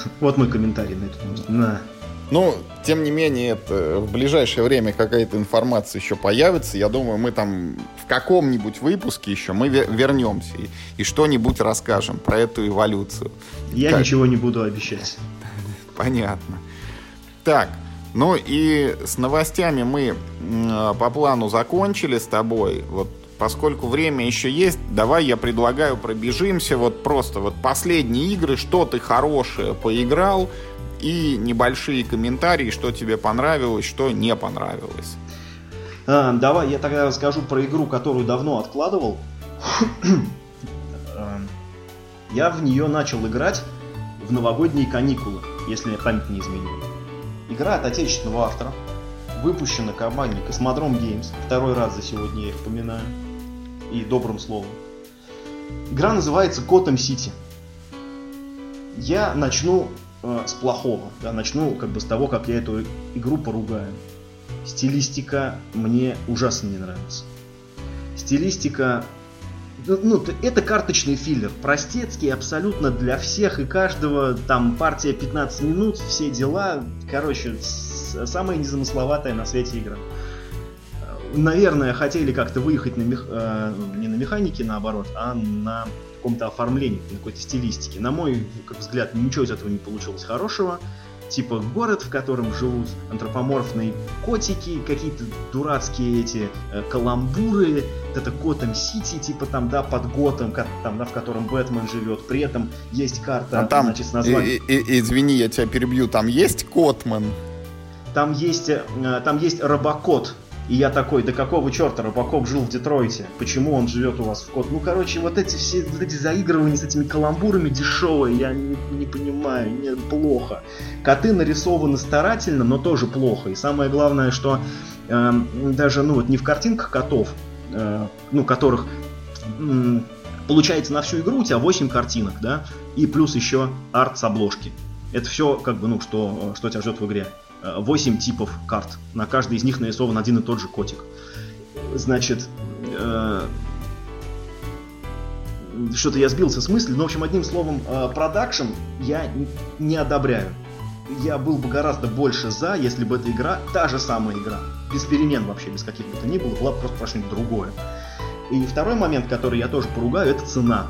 Да. Вот мой комментарий на эту. На. Ну, тем не менее, это, в ближайшее время какая-то информация еще появится. Я думаю, мы там в каком-нибудь выпуске еще мы вернемся и, и что-нибудь расскажем про эту эволюцию. Я как... ничего не буду обещать понятно. Так, ну и с новостями мы по плану закончили с тобой. Вот поскольку время еще есть, давай я предлагаю пробежимся. Вот просто вот последние игры, что ты хорошее поиграл, и небольшие комментарии, что тебе понравилось, что не понравилось. А, давай я тогда расскажу про игру, которую давно откладывал. А, [coughs] я в нее начал играть в новогодние каникулы если мне память не изменяет. Игра от отечественного автора, выпущена компанией Космодром Games, второй раз за сегодня я их упоминаю, и добрым словом. Игра называется Gotham City. Я начну э, с плохого, да, начну как бы с того, как я эту игру поругаю. Стилистика мне ужасно не нравится. Стилистика ну, ну это карточный филлер, простецкий абсолютно для всех и каждого, там партия 15 минут, все дела, короче, самая незамысловатая на свете игра. Наверное, хотели как-то выехать на мех... э, не на механике, наоборот, а на каком-то оформлении, на какой-то стилистике. На мой как взгляд, ничего из этого не получилось хорошего. Типа город, в котором живут антропоморфные котики, какие-то дурацкие эти э, каламбуры, это Готэм Сити, типа там, да, под Готом, там, да, в котором Бэтмен живет. При этом есть карта, а там, значит, с названием... И, и, извини, я тебя перебью, там есть Котман? Там есть, э, там есть Робокот, и я такой, да какого черта, Робокоп жил в Детройте? Почему он живет у вас в код? Ну, короче, вот эти все вот эти заигрывания с этими каламбурами дешевые, я не, не понимаю, мне плохо. Коты нарисованы старательно, но тоже плохо. И самое главное, что э, даже, ну, вот не в картинках котов, э, ну, которых э, получается на всю игру у тебя 8 картинок, да, и плюс еще арт с обложки. Это все, как бы, ну, что, что тебя ждет в игре. 8 типов карт. На каждой из них нарисован один и тот же котик. Значит, э, что-то я сбился с мысли, но, в общем, одним словом, продакшн я не одобряю. Я был бы гораздо больше за, если бы эта игра, та же самая игра, без перемен вообще, без каких бы то ни было, была бы просто что-нибудь другое. И второй момент, который я тоже поругаю, это цена.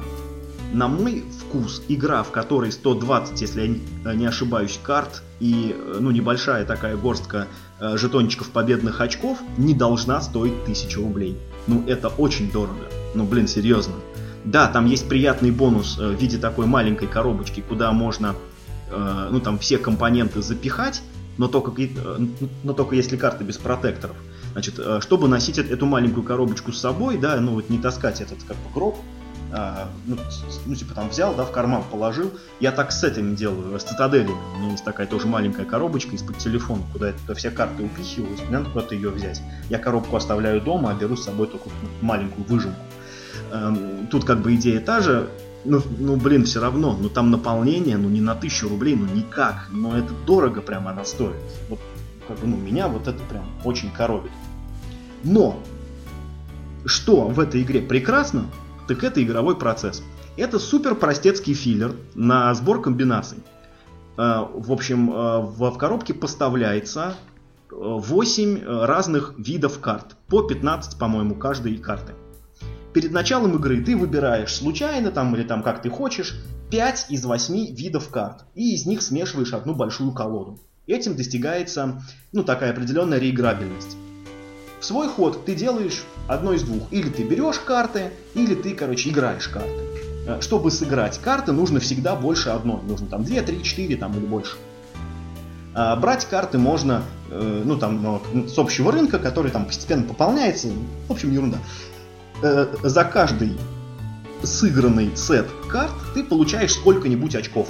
На мой вкус, игра, в которой 120, если я не ошибаюсь, карт и ну, небольшая такая горстка э, жетончиков победных очков, не должна стоить 1000 рублей. Ну, это очень дорого. Ну, блин, серьезно. Да, там есть приятный бонус э, в виде такой маленькой коробочки, куда можно, э, ну, там все компоненты запихать, но только, э, но только если карта без протекторов. Значит, э, чтобы носить эту маленькую коробочку с собой, да, ну вот не таскать этот как бы гроб, а, ну, ну, типа там взял, да, в карман положил. Я так с этими делаю, с цитаделями. У меня есть такая тоже маленькая коробочка из-под телефона, куда это все карты упихиваются, мне надо куда-то ее взять. Я коробку оставляю дома, а беру с собой только маленькую выжимку. Эм, тут как бы идея та же, ну, ну, блин, все равно, ну там наполнение, ну не на тысячу рублей, ну никак, но это дорого прямо она стоит. Вот, как бы, ну, меня вот это прям очень коробит. Но, что в этой игре прекрасно, так это игровой процесс. Это супер простецкий филлер на сбор комбинаций. Э, в общем, э, в коробке поставляется 8 э, разных видов карт. По 15, по-моему, каждой карты. Перед началом игры ты выбираешь случайно там или там как ты хочешь 5 из 8 видов карт. И из них смешиваешь одну большую колоду. Этим достигается ну, такая определенная реиграбельность. Свой ход ты делаешь одно из двух. Или ты берешь карты, или ты, короче, играешь карты. Э, чтобы сыграть карты, нужно всегда больше одной. Нужно там 2, 3, 4 там, или больше. А брать карты можно, э, ну там, ну, с общего рынка, который там постепенно пополняется. В общем, ерунда. Э, за каждый сыгранный сет карт ты получаешь сколько-нибудь очков.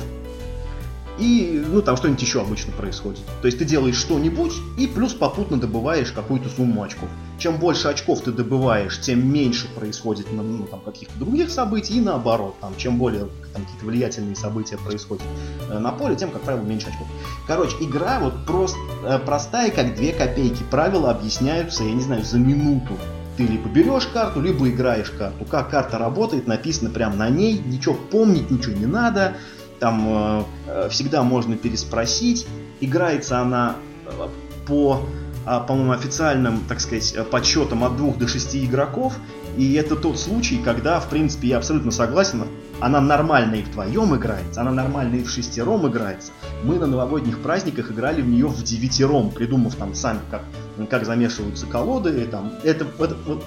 И, ну, там что-нибудь еще обычно происходит. То есть ты делаешь что-нибудь и плюс попутно добываешь какую-то сумму очков. Чем больше очков ты добываешь, тем меньше происходит ну, там, каких-то других событий и наоборот. Там, чем более там, какие-то влиятельные события происходят э, на поле, тем, как правило, меньше очков. Короче, игра вот просто э, простая, как две копейки. Правила объясняются, я не знаю, за минуту ты либо берешь карту, либо играешь карту. Как карта работает, написано прямо на ней, ничего помнить, ничего не надо там э, э, всегда можно переспросить. Играется она э, по, э, по-моему, официальным, так сказать, подсчетам от двух до шести игроков. И это тот случай, когда, в принципе, я абсолютно согласен, она нормально и вдвоем играется, она нормально и в шестером играется. Мы на новогодних праздниках играли в нее в девятером, придумав там сами, как, как замешиваются колоды. И, там. Это, это, вот,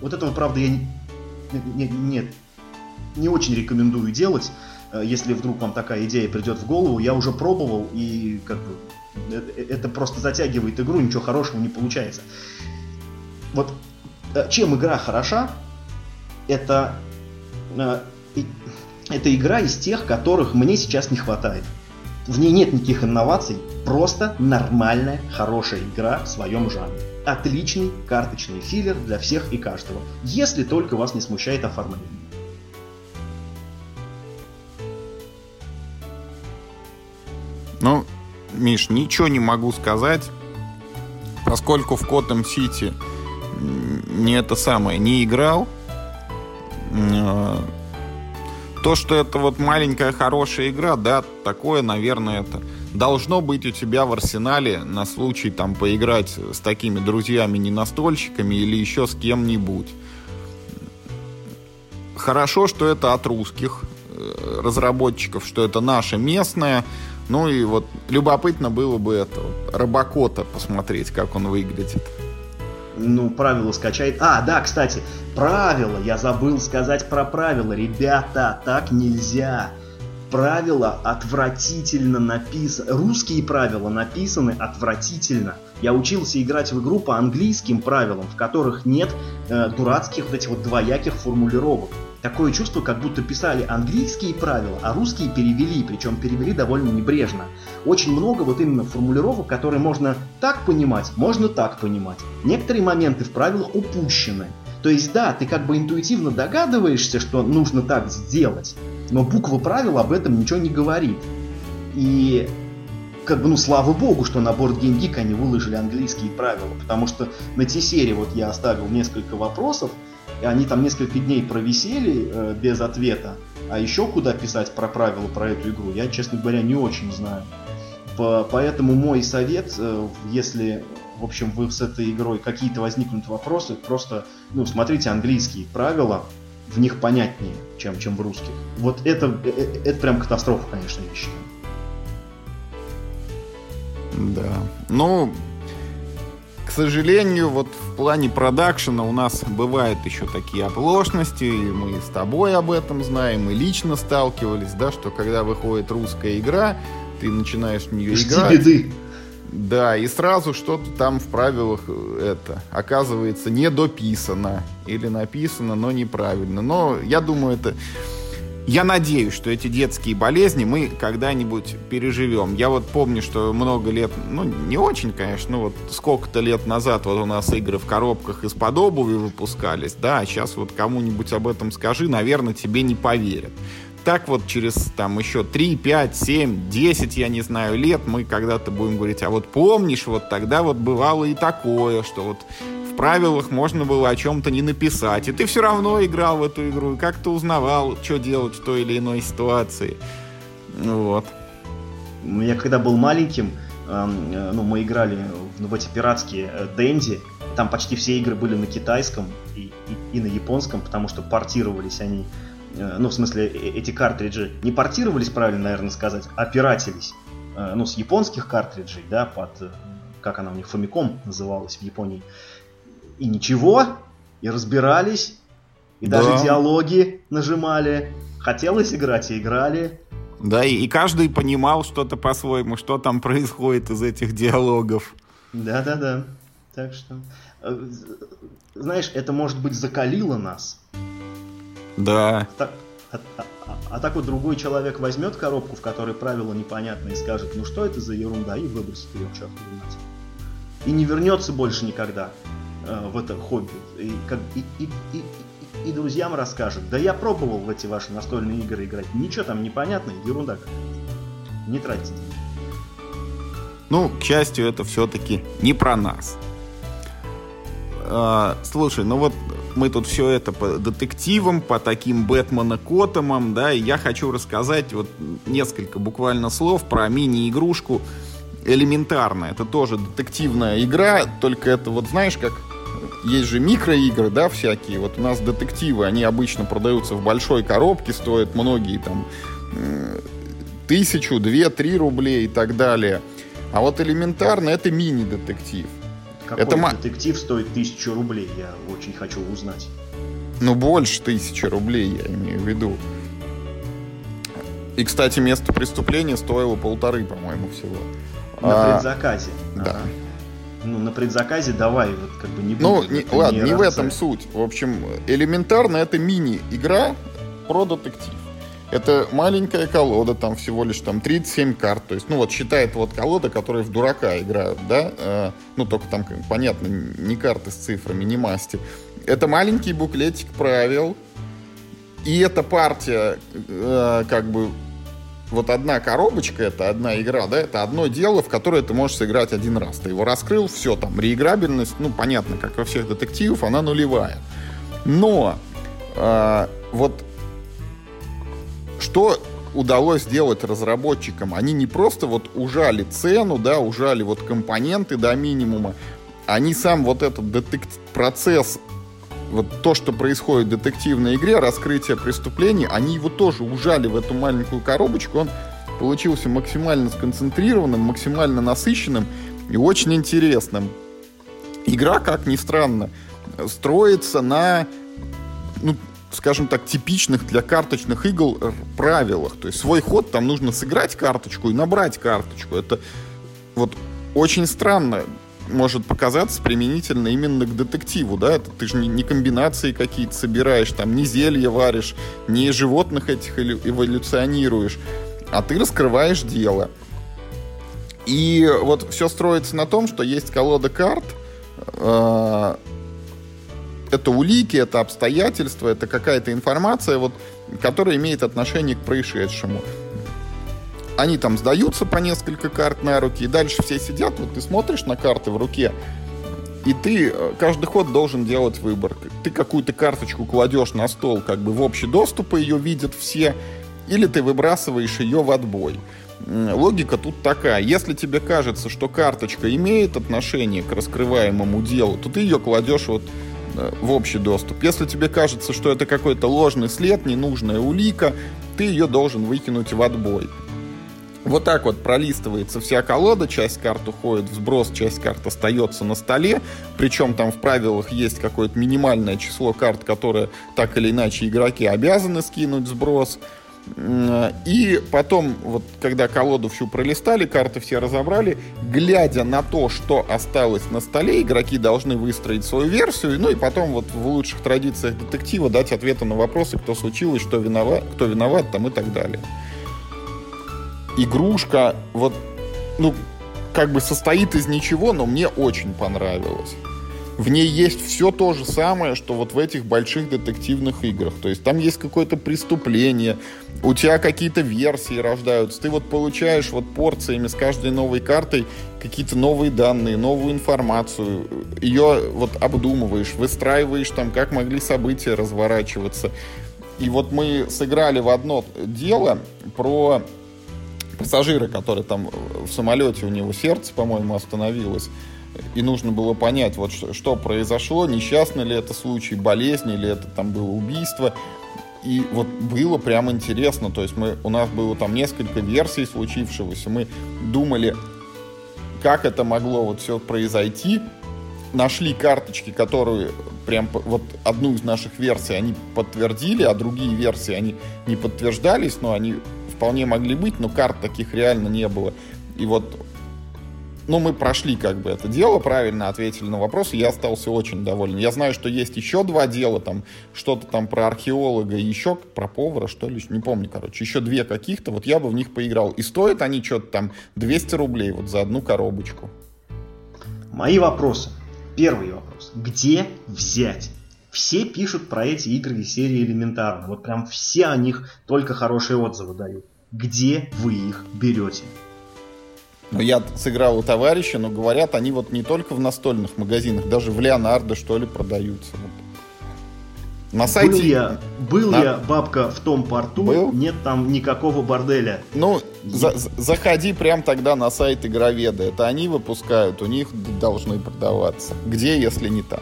вот этого, правда, я не, не, нет, не очень рекомендую делать. Э, если вдруг вам такая идея придет в голову, я уже пробовал, и как бы это, это просто затягивает игру, ничего хорошего не получается. Вот э, чем игра хороша, это, э, это игра из тех, которых мне сейчас не хватает. В ней нет никаких инноваций, просто нормальная, хорошая игра в своем жанре. Отличный карточный филлер для всех и каждого, если только вас не смущает оформление. Ну, Миш, ничего не могу сказать, поскольку в Котом Сити не это самое, не играл. Э, то, что это вот маленькая хорошая игра, да, такое, наверное, это должно быть у тебя в арсенале на случай там поиграть с такими друзьями-ненастольщиками или еще с кем-нибудь. Хорошо, что это от русских э, разработчиков, что это наше местное. Ну и вот любопытно было бы это Робокота посмотреть, как он выглядит. Ну, правила скачает. А, да, кстати, правила. Я забыл сказать про правила. Ребята, так нельзя правила отвратительно написаны. Русские правила написаны отвратительно. Я учился играть в игру по английским правилам, в которых нет э, дурацких вот этих вот двояких формулировок. Такое чувство, как будто писали английские правила, а русские перевели, причем перевели довольно небрежно. Очень много вот именно формулировок, которые можно так понимать, можно так понимать. Некоторые моменты в правилах упущены. То есть да, ты как бы интуитивно догадываешься, что нужно так сделать, но буква правил об этом ничего не говорит. И как бы, ну, слава богу, что на борт Game Geek они выложили английские правила, потому что на T-серии вот я оставил несколько вопросов, и они там несколько дней провисели э, без ответа, а еще куда писать про правила про эту игру, я, честно говоря, не очень знаю. По, поэтому мой совет, э, если, в общем, вы с этой игрой какие-то возникнут вопросы, просто, ну, смотрите английские правила, в них понятнее, чем, чем в русских. Вот это, э, э, это прям катастрофа, конечно, я считаю. Да. Ну, к сожалению, вот в плане продакшена у нас бывают еще такие оплошности, и мы с тобой об этом знаем, и лично сталкивались, да, что когда выходит русская игра, ты начинаешь в нее Жди играть. беды. Да, и сразу что-то там в правилах э, это оказывается не дописано или написано, но неправильно. Но я думаю, это... Я надеюсь, что эти детские болезни мы когда-нибудь переживем. Я вот помню, что много лет, ну не очень, конечно, ну вот сколько-то лет назад вот у нас игры в коробках из-под обуви выпускались, да, а сейчас вот кому-нибудь об этом скажи, наверное, тебе не поверят так вот через там еще 3, 5, 7, 10, я не знаю, лет мы когда-то будем говорить, а вот помнишь, вот тогда вот бывало и такое, что вот в правилах можно было о чем-то не написать, и ты все равно играл в эту игру, и как-то узнавал, что делать в той или иной ситуации. Вот. Я когда был маленьким, э, ну, мы играли в, эти пиратские э, Дэнди, там почти все игры были на китайском и, и, и на японском, потому что портировались они ну, в смысле, э, эти картриджи не портировались, правильно, наверное, сказать, а пиратились, э, ну, с японских картриджей, да, под, как она у них, Famicom называлась в Японии. И ничего, и разбирались, и да. даже диалоги нажимали. Хотелось играть и играли. Да, и, и каждый понимал что-то по-своему, что там происходит из этих диалогов. Да-да-да. Так что, знаешь, это, может быть, закалило нас. Да. Так, а, а, а, а так вот другой человек возьмет коробку, в которой правила непонятные, и скажет, ну что это за ерунда, и выбросит ее к черту И не вернется больше никогда э, в это хобби. И, как, и, и, и, и, друзьям расскажет, да я пробовал в эти ваши настольные игры играть, ничего там непонятно, ерунда какая-то. Не деньги. Ну, к счастью, это все-таки не про нас. А, слушай, ну вот мы тут все это по детективам, по таким Бэтмена-котомам, да, и я хочу рассказать вот несколько буквально слов про мини-игрушку элементарно. Это тоже детективная игра, только это вот знаешь, как есть же микроигры, да, всякие. Вот у нас детективы, они обычно продаются в большой коробке, стоят многие там тысячу, две, три рублей и так далее. А вот элементарно это мини-детектив. Какой это детектив стоит тысячу рублей? Я очень хочу узнать. Ну, больше тысячи рублей, я имею в виду. И, кстати, место преступления стоило полторы, по-моему, всего. На а, предзаказе. Да. Ага. Ну, на предзаказе давай, вот как бы не Ну, не, ладно, не, не в этом суть. В общем, элементарно это мини-игра про детектив. Это маленькая колода, там всего лишь там 37 карт. То есть, ну вот считает вот колода, которые в дурака играют, да? Э, ну только там, понятно, не карты с цифрами, не масти. Это маленький буклетик правил. И эта партия, э, как бы, вот одна коробочка, это одна игра, да, это одно дело, в которое ты можешь сыграть один раз. Ты его раскрыл, все, там, реиграбельность, ну, понятно, как во всех детективах, она нулевая. Но э, вот что удалось сделать разработчикам. Они не просто вот ужали цену, да, ужали вот компоненты до минимума, они сам вот этот детект процесс вот то, что происходит в детективной игре, раскрытие преступлений, они его тоже ужали в эту маленькую коробочку, он получился максимально сконцентрированным, максимально насыщенным и очень интересным. Игра, как ни странно, строится на, ну, скажем так, типичных для карточных игр правилах. То есть свой ход там нужно сыграть карточку и набрать карточку. Это вот очень странно может показаться применительно именно к детективу, да, это ты же не, не комбинации какие-то собираешь, там, не зелье варишь, не животных этих эволюционируешь, а ты раскрываешь дело. И вот все строится на том, что есть колода карт, э, это улики, это обстоятельства, это какая-то информация, вот, которая имеет отношение к происшедшему они там сдаются по несколько карт на руки, и дальше все сидят, вот ты смотришь на карты в руке, и ты э, каждый ход должен делать выбор. Ты какую-то карточку кладешь на стол, как бы в общий доступ, ее видят все, или ты выбрасываешь ее в отбой. Логика тут такая. Если тебе кажется, что карточка имеет отношение к раскрываемому делу, то ты ее кладешь вот в общий доступ. Если тебе кажется, что это какой-то ложный след, ненужная улика, ты ее должен выкинуть в отбой. Вот так вот пролистывается вся колода, часть карт уходит в сброс, часть карт остается на столе, причем там в правилах есть какое-то минимальное число карт, которые так или иначе игроки обязаны скинуть в сброс. И потом, вот когда колоду всю пролистали, карты все разобрали, глядя на то, что осталось на столе, игроки должны выстроить свою версию, ну и потом вот в лучших традициях детектива дать ответы на вопросы, кто случилось, что виноват, кто виноват там и так далее игрушка, вот, ну, как бы состоит из ничего, но мне очень понравилось. В ней есть все то же самое, что вот в этих больших детективных играх. То есть там есть какое-то преступление, у тебя какие-то версии рождаются, ты вот получаешь вот порциями с каждой новой картой какие-то новые данные, новую информацию, ее вот обдумываешь, выстраиваешь там, как могли события разворачиваться. И вот мы сыграли в одно дело про пассажира, который там в самолете, у него сердце, по-моему, остановилось, и нужно было понять, вот что, что произошло, несчастный ли это случай, болезнь или это там было убийство. И вот было прям интересно, то есть мы, у нас было там несколько версий случившегося, мы думали, как это могло вот все произойти, нашли карточки, которые прям вот одну из наших версий они подтвердили, а другие версии они не подтверждались, но они вполне могли быть, но карт таких реально не было. И вот ну, мы прошли как бы это дело, правильно ответили на вопрос, и я остался очень доволен. Я знаю, что есть еще два дела, там, что-то там про археолога и еще про повара, что ли, не помню, короче, еще две каких-то, вот я бы в них поиграл. И стоят они что-то там 200 рублей вот за одну коробочку. Мои вопросы. Первый вопрос. Где взять? Все пишут про эти игры из серии элементарно. Вот прям все о них только хорошие отзывы дают где вы их берете? Ну, я сыграл у товарища, но говорят, они вот не только в настольных магазинах, даже в Леонардо, что ли, продаются. Вот. На сайте... Был я, был На... я бабка в том порту, был? нет там никакого борделя. Ну, за, заходи прям тогда на сайт Игроведа. Это они выпускают, у них должны продаваться. Где, если не там?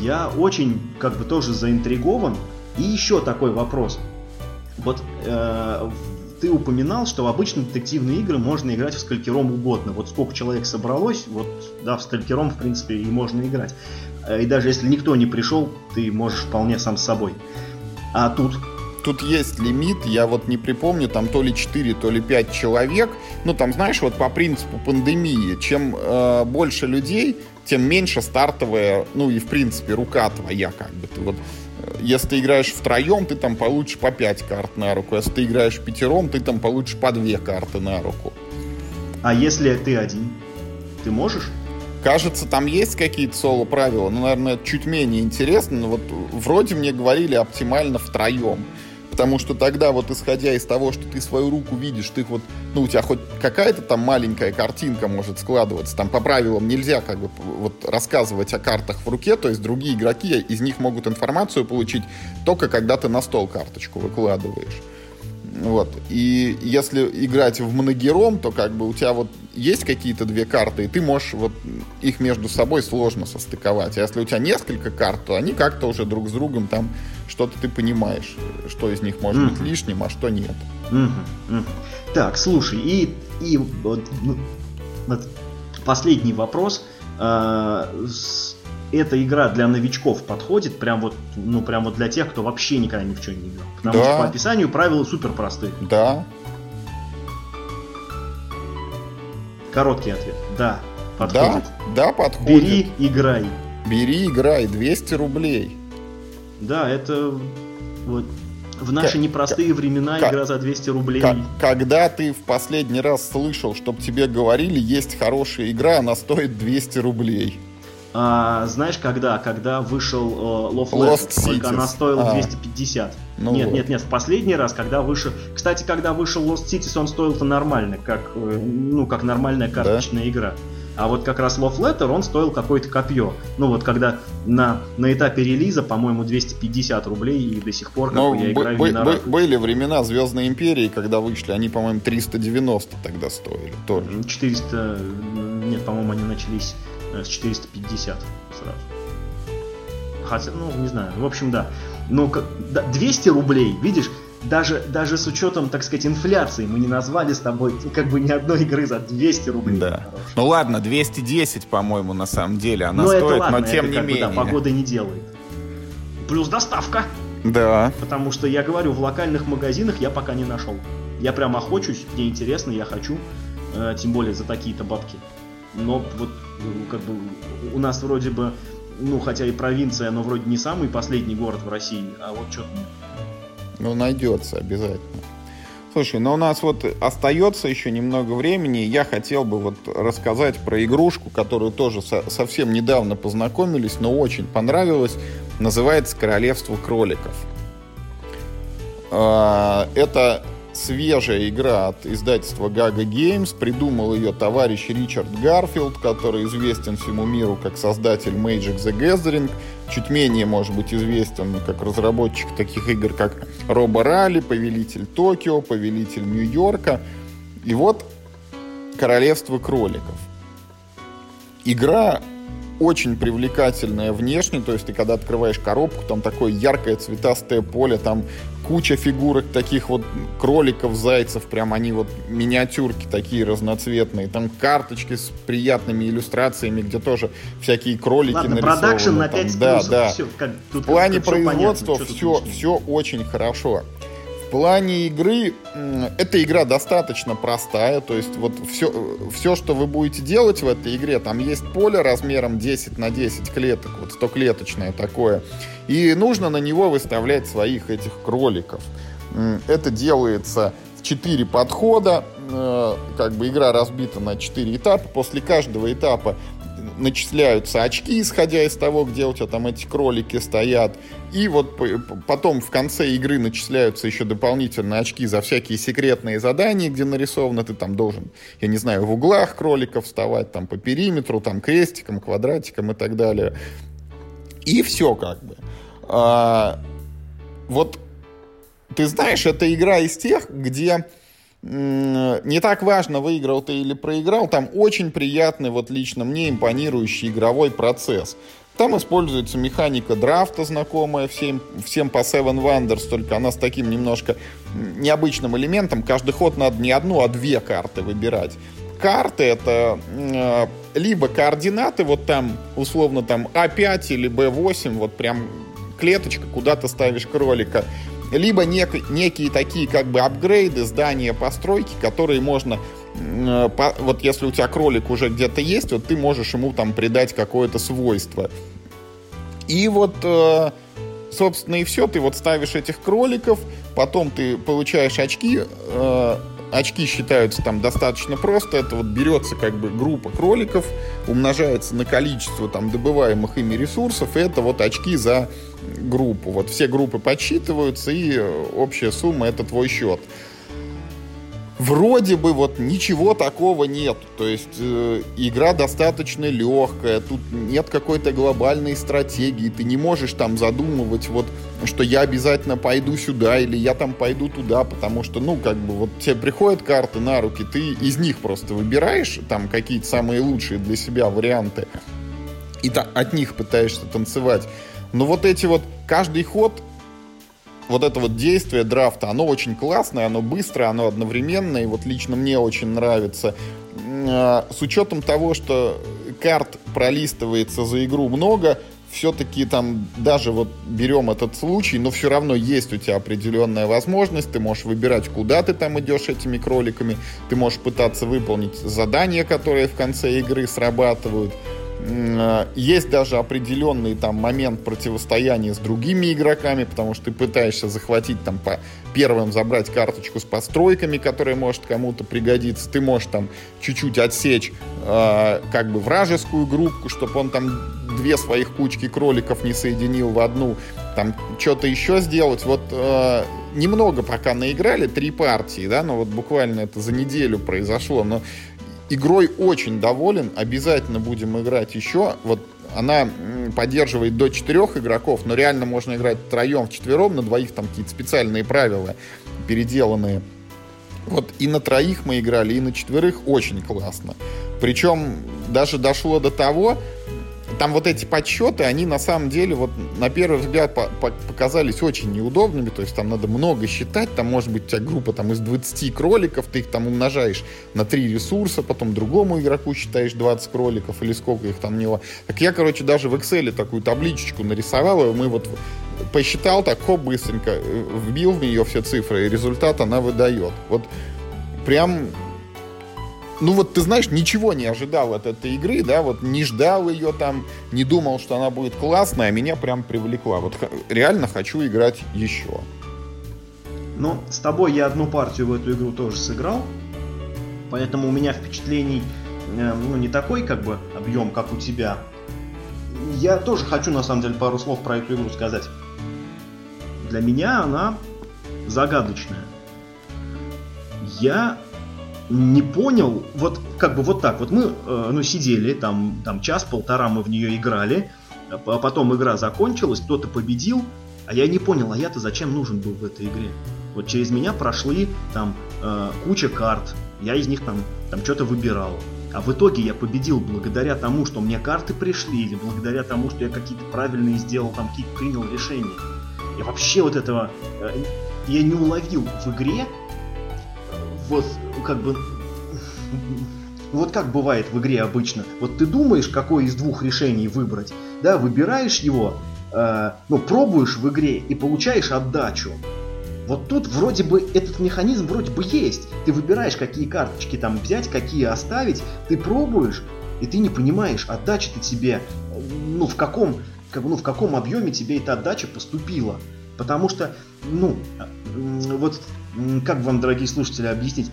Я очень, как бы, тоже заинтригован. И еще такой вопрос. Вот э, ты упоминал, что в обычные детективные игры можно играть в скалькером угодно. Вот сколько человек собралось, вот, да, в скалькером, в принципе, и можно играть. Э, и даже если никто не пришел, ты можешь вполне сам с собой. А тут тут есть лимит, я вот не припомню, там то ли 4, то ли 5 человек. Ну, там, знаешь, вот по принципу пандемии, чем э, больше людей, тем меньше стартовая, ну и в принципе рука твоя, как бы ты вот если ты играешь втроем, ты там получишь по 5 карт на руку. Если ты играешь пятером, ты там получишь по 2 карты на руку. А если ты один? Ты можешь? Кажется, там есть какие-то соло-правила, но, наверное, чуть менее интересно. Но вот вроде мне говорили оптимально втроем. Потому что тогда вот исходя из того, что ты свою руку видишь, ты вот, ну, у тебя хоть какая-то там маленькая картинка может складываться. Там по правилам нельзя как бы вот рассказывать о картах в руке, то есть другие игроки из них могут информацию получить только когда ты на стол карточку выкладываешь. Вот. И если играть в многером, то как бы у тебя вот есть какие-то две карты, и ты можешь вот их между собой сложно состыковать. А если у тебя несколько карт, то они как-то уже друг с другом там что-то ты понимаешь, что из них может mm-hmm. быть лишним, а что нет. Mm-hmm. Mm-hmm. Так, слушай, и, и вот, ну, вот последний вопрос. А, эта игра для новичков подходит, прям вот, ну, прям вот для тех, кто вообще никогда ни в чем не играл. Потому да. что по описанию правила супер простые. Да. Короткий ответ. Да, подходит. Да, да, подходит. Бери, играй. Бери, играй. 200 рублей. Да, это вот в наши непростые времена игра за 200 рублей. когда ты в последний раз слышал, чтобы тебе говорили, есть хорошая игра, она стоит 200 рублей. А, знаешь, когда? Когда вышел э, Love Lost только она стоила а. 250. Ну нет, вот. нет, нет, в последний раз, когда вышел... Кстати, когда вышел Lost Cities, он стоил-то нормально, как, э, ну, как нормальная карточная да? игра. А вот как раз Love Letter, он стоил какое-то копье. Ну вот когда на, на этапе релиза, по-моему, 250 рублей, и до сих пор как Но я играю б- б- Были времена Звездной Империи, когда вышли, они, по-моему, 390 тогда стоили тоже. 400... Нет, по-моему, они начались с 450 сразу. Хотя, ну, не знаю, в общем, да. Но 200 рублей, видишь, даже, даже с учетом, так сказать, инфляции мы не назвали с тобой как бы ни одной игры за 200 рублей. Да. Ну ладно, 210, по-моему, на самом деле она ну, стоит, ладно, но тем это, не менее. Бы, да, погода не делает. Плюс доставка. Да. Потому что я говорю, в локальных магазинах я пока не нашел. Я прям охочусь, мне интересно, я хочу, э, тем более за такие-то бабки. Но вот как бы у нас вроде бы, ну хотя и провинция, но вроде не самый последний город в России, а вот что-то ну, найдется обязательно. Слушай, но у нас вот остается еще немного времени. Я хотел бы вот рассказать про игрушку, которую тоже со- совсем недавно познакомились, но очень понравилась. Называется «Королевство кроликов». А, это свежая игра от издательства Gaga Games. Придумал ее товарищ Ричард Гарфилд, который известен всему миру как создатель Magic the Gathering. Чуть менее, может быть, известен как разработчик таких игр, как Робо Ралли, Повелитель Токио, Повелитель Нью-Йорка. И вот Королевство кроликов. Игра очень привлекательная внешне, то есть ты когда открываешь коробку, там такое яркое цветастое поле, там куча фигурок таких вот кроликов, зайцев, прям они вот миниатюрки такие разноцветные, там карточки с приятными иллюстрациями, где тоже всякие кролики Ладно, нарисованы. продакшн на 5 да, да. Все, как, тут, В плане производства все, все, все очень хорошо плане игры, эта игра достаточно простая, то есть вот все, все, что вы будете делать в этой игре, там есть поле размером 10 на 10 клеток, вот 100 клеточное такое, и нужно на него выставлять своих этих кроликов. Это делается в 4 подхода, э, как бы игра разбита на 4 этапа, после каждого этапа начисляются очки, исходя из того, где у тебя там эти кролики стоят. И вот потом в конце игры начисляются еще дополнительные очки за всякие секретные задания, где нарисовано, ты там должен, я не знаю, в углах кроликов вставать, там по периметру, там крестиком, квадратиком и так далее. И все как бы. А, вот ты знаешь, это игра из тех, где не так важно, выиграл ты или проиграл, там очень приятный, вот лично мне импонирующий игровой процесс. Там используется механика драфта, знакомая всем, всем по Seven Wonders, только она с таким немножко необычным элементом. Каждый ход надо не одну, а две карты выбирать. Карты это э, либо координаты, вот там условно там А5 или Б8, вот прям клеточка, куда ты ставишь кролика либо нек, некие такие как бы апгрейды, здания, постройки, которые можно э, вот если у тебя кролик уже где-то есть, вот ты можешь ему там придать какое-то свойство. И вот, э, собственно, и все. Ты вот ставишь этих кроликов, потом ты получаешь очки. Э, очки считаются там достаточно просто. Это вот берется как бы группа кроликов, умножается на количество там добываемых ими ресурсов, и это вот очки за группу. Вот все группы подсчитываются, и общая сумма это твой счет. Вроде бы вот ничего такого нет. То есть э, игра достаточно легкая, тут нет какой-то глобальной стратегии, ты не можешь там задумывать вот, что я обязательно пойду сюда или я там пойду туда, потому что, ну, как бы вот тебе приходят карты на руки, ты из них просто выбираешь там какие-то самые лучшие для себя варианты и от них пытаешься танцевать. Но вот эти вот, каждый ход вот это вот действие драфта, оно очень классное, оно быстрое, оно одновременное, и вот лично мне очень нравится. А, с учетом того, что карт пролистывается за игру много, все-таки там даже вот берем этот случай, но все равно есть у тебя определенная возможность, ты можешь выбирать, куда ты там идешь этими кроликами, ты можешь пытаться выполнить задания, которые в конце игры срабатывают. Э, есть даже определенный там момент противостояния с другими игроками, потому что ты пытаешься захватить там по первым забрать карточку с постройками, которая может кому-то пригодиться. Ты можешь там чуть-чуть отсечь э, как бы вражескую группу, чтобы он там две своих кучки кроликов не соединил в одну. Там что-то еще сделать. Вот э, немного пока наиграли, три партии, да, но вот буквально это за неделю произошло, но игрой очень доволен, обязательно будем играть еще. Вот она поддерживает до четырех игроков, но реально можно играть втроем, вчетвером, на двоих там какие-то специальные правила переделанные. Вот и на троих мы играли, и на четверых очень классно. Причем даже дошло до того, там вот эти подсчеты, они на самом деле вот на первый взгляд по по показались очень неудобными, то есть там надо много считать, там может быть у тебя группа там из 20 кроликов, ты их там умножаешь на 3 ресурса, потом другому игроку считаешь 20 кроликов или сколько их там у него. Так я, короче, даже в Excel такую табличечку нарисовал, и мы вот посчитал так, хоп, быстренько, э, вбил в нее все цифры, и результат она выдает. Вот прям ну вот ты знаешь, ничего не ожидал от этой игры, да, вот не ждал ее там, не думал, что она будет классная, а меня прям привлекла. Вот реально хочу играть еще. Ну, с тобой я одну партию в эту игру тоже сыграл, поэтому у меня впечатлений, э, ну, не такой, как бы, объем, как у тебя. Я тоже хочу, на самом деле, пару слов про эту игру сказать. Для меня она загадочная. Я не понял, вот как бы вот так, вот мы э, ну, сидели, там, там час-полтора мы в нее играли, а потом игра закончилась, кто-то победил, а я не понял, а я-то зачем нужен был в этой игре? Вот через меня прошли там э, куча карт, я из них там, там что-то выбирал. А в итоге я победил благодаря тому, что мне карты пришли, или благодаря тому, что я какие-то правильные сделал, там какие-то принял решения. Я вообще вот этого э, я не уловил в игре вот как бы вот как бывает в игре обычно. Вот ты думаешь, какое из двух решений выбрать, да, выбираешь его, э, ну, пробуешь в игре и получаешь отдачу. Вот тут вроде бы этот механизм вроде бы есть. Ты выбираешь, какие карточки там взять, какие оставить, ты пробуешь, и ты не понимаешь, отдача-то тебе, ну, в каком, как, ну, в каком объеме тебе эта отдача поступила. Потому что, ну, вот как вам, дорогие слушатели, объяснить?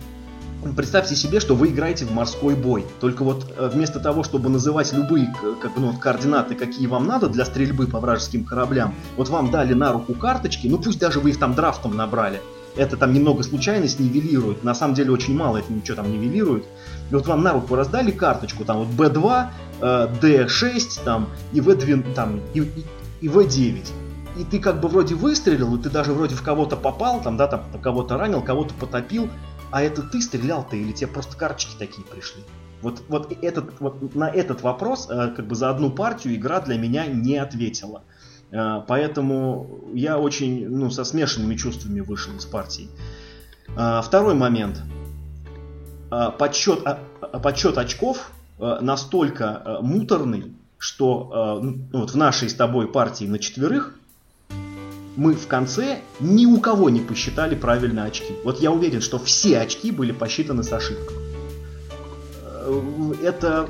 Представьте себе, что вы играете в морской бой. Только вот э, вместо того, чтобы называть любые как, ну, координаты, какие вам надо для стрельбы по вражеским кораблям, вот вам дали на руку карточки, ну пусть даже вы их там драфтом набрали. Это там немного случайность нивелирует. На самом деле очень мало это ничего там нивелирует. И вот вам на руку раздали карточку, там вот B2, э, D6 там, и V2, там, и, и, и V9 и ты как бы вроде выстрелил, и ты даже вроде в кого-то попал, там, да, там кого-то ранил, кого-то потопил, а это ты стрелял-то или тебе просто карточки такие пришли? Вот, вот, этот, вот на этот вопрос э, как бы за одну партию игра для меня не ответила. Э, поэтому я очень ну, со смешанными чувствами вышел из партии. Э, второй момент. Подсчет, подсчет очков настолько муторный, что ну, вот в нашей с тобой партии на четверых мы в конце ни у кого не посчитали правильно очки. Вот я уверен, что все очки были посчитаны с ошибкой. Э, это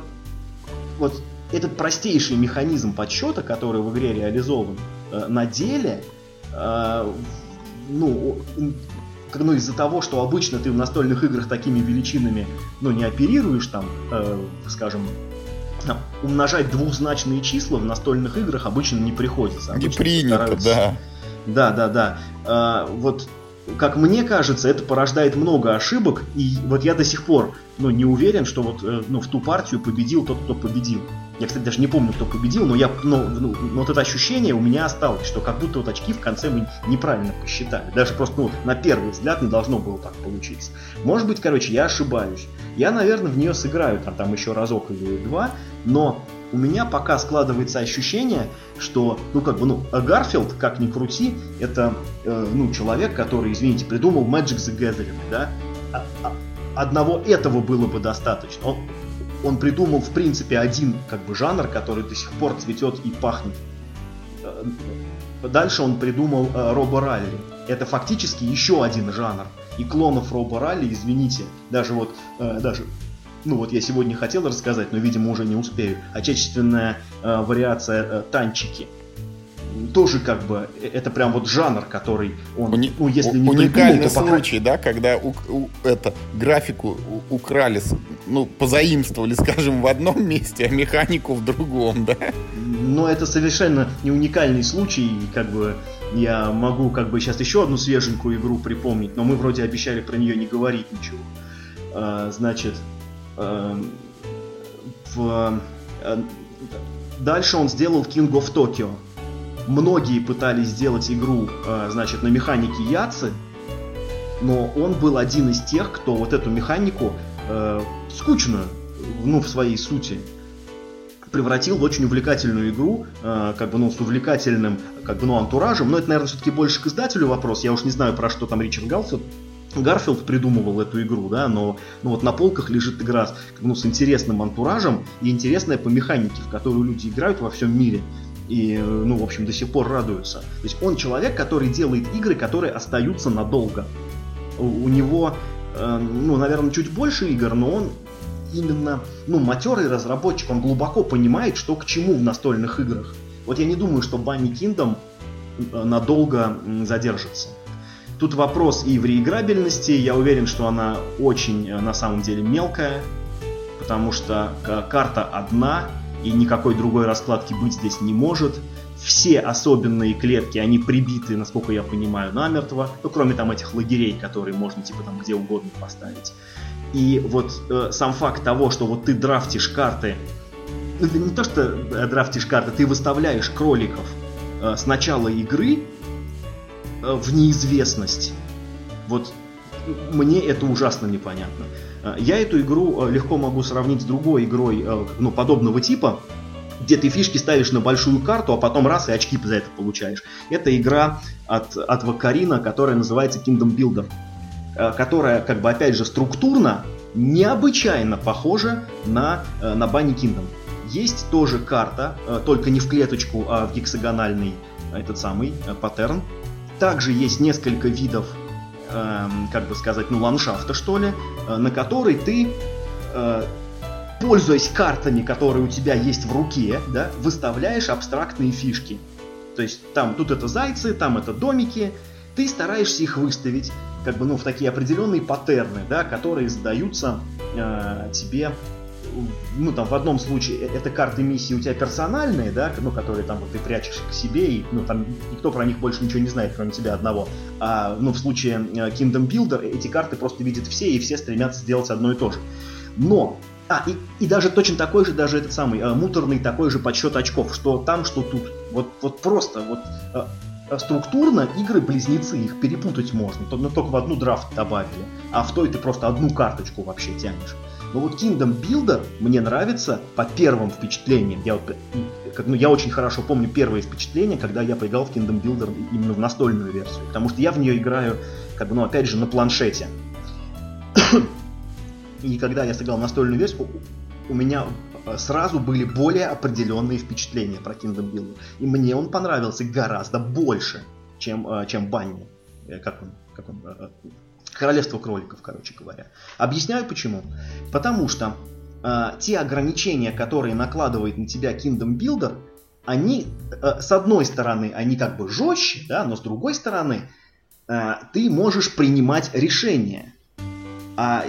вот этот простейший механизм подсчета, который в игре реализован, э, на деле, э, ну, ну из-за того, что обычно ты в настольных играх такими величинами, ну, не оперируешь там, скажем, умножать двухзначные числа в настольных играх обычно не приходится. Обычно не принято, стараются... да да, да, да. А, вот как мне кажется, это порождает много ошибок, и вот я до сих пор ну, не уверен, что вот э, ну, в ту партию победил тот, кто победил. Я, кстати, даже не помню, кто победил, но я, ну, ну, вот это ощущение у меня осталось, что как будто вот очки в конце мы неправильно посчитали. Даже просто, ну, на первый взгляд не должно было так получиться. Может быть, короче, я ошибаюсь. Я, наверное, в нее сыграю там, там еще разок или два, но у меня пока складывается ощущение, что, ну, как бы, ну, Гарфилд, как ни крути, это, э, ну, человек, который, извините, придумал Magic the Gathering, да? А, а, одного этого было бы достаточно. Он, придумал, в принципе, один как бы жанр, который до сих пор цветет и пахнет. Э, дальше он придумал э, Робо Ралли. Это фактически еще один жанр. И клонов Робо Ралли, извините, даже вот, э, даже ну вот я сегодня хотел рассказать, но, видимо, уже не успею. Отечественная э, вариация э, танчики тоже как бы э, это прям вот жанр, который он, Уни... ну если не уникальный придумал, то случай, пока... да, когда у, у, это графику у, украли, ну позаимствовали, скажем, в одном месте, а механику в другом, да. Но это совершенно не уникальный случай, как бы я могу как бы сейчас еще одну свеженькую игру припомнить, но мы вроде обещали про нее не говорить ничего. А, значит, в а, Дальше он сделал King of Tokyo многие пытались сделать игру, э, значит, на механике Яцы, но он был один из тех, кто вот эту механику э, скучную, ну, в своей сути, превратил в очень увлекательную игру, э, как бы, ну, с увлекательным, как бы, ну, антуражем. Но это, наверное, все-таки больше к издателю вопрос. Я уж не знаю, про что там Ричард Галфилд Гарфилд придумывал эту игру, да, но ну, вот на полках лежит игра ну, с интересным антуражем и интересная по механике, в которую люди играют во всем мире и, ну, в общем, до сих пор радуются. То есть он человек, который делает игры, которые остаются надолго. У, него, э, ну, наверное, чуть больше игр, но он именно, ну, матерый разработчик, он глубоко понимает, что к чему в настольных играх. Вот я не думаю, что Bunny Kingdom э, надолго задержится. Тут вопрос и в реиграбельности, я уверен, что она очень э, на самом деле мелкая, потому что карта одна, и никакой другой раскладки быть здесь не может. Все особенные клетки, они прибиты, насколько я понимаю, намертво, ну, кроме там этих лагерей, которые можно типа там где угодно поставить. И вот э, сам факт того, что вот ты драфтишь карты, это не то, что э, драфтишь карты, ты выставляешь кроликов э, с начала игры э, в неизвестность. Вот мне это ужасно непонятно. Э, я эту игру э, легко могу сравнить с другой игрой э, ну, подобного типа, где ты фишки ставишь на большую карту, а потом раз и очки за это получаешь. Это игра от, от Вакарина, которая называется Kingdom Builder, которая, как бы, опять же, структурно необычайно похожа на, на Bunny Kingdom. Есть тоже карта, только не в клеточку, а в гексагональный этот самый паттерн. Также есть несколько видов Эм, как бы сказать, ну, ландшафта, что ли, э, на который ты, э, пользуясь картами, которые у тебя есть в руке, да, выставляешь абстрактные фишки. То есть там тут это зайцы, там это домики, ты стараешься их выставить, как бы, ну, в такие определенные паттерны, да, которые задаются э, тебе ну, там, в одном случае э, это карты миссии у тебя персональные, да, ну, которые там вот ты прячешь к себе, и, ну, там никто про них больше ничего не знает, кроме тебя одного. А, ну, в случае э, Kingdom Builder эти карты просто видят все, и все стремятся сделать одно и то же. Но а, и, и даже точно такой же, даже этот самый, э, муторный такой же подсчет очков, что там, что тут. Вот, вот просто, вот э, структурно игры-близнецы, их перепутать можно, но только в одну драфт добавили, а в той ты просто одну карточку вообще тянешь. Но вот Kingdom Builder мне нравится по первым впечатлениям. Я, вот, как, ну, я очень хорошо помню первые впечатления, когда я поиграл в Kingdom Builder именно в настольную версию. Потому что я в нее играю, как бы, ну, опять же, на планшете. [coughs] И когда я сыграл настольную версию, у меня э, сразу были более определенные впечатления про Kingdom Builder. И мне он понравился гораздо больше, чем, э, чем Банни. Э, как он, как он Королевство кроликов, короче говоря. Объясняю почему. Потому что э, те ограничения, которые накладывает на тебя Kingdom Builder, они, э, с одной стороны, они как бы жестче, да, но с другой стороны, э, ты можешь принимать решения. А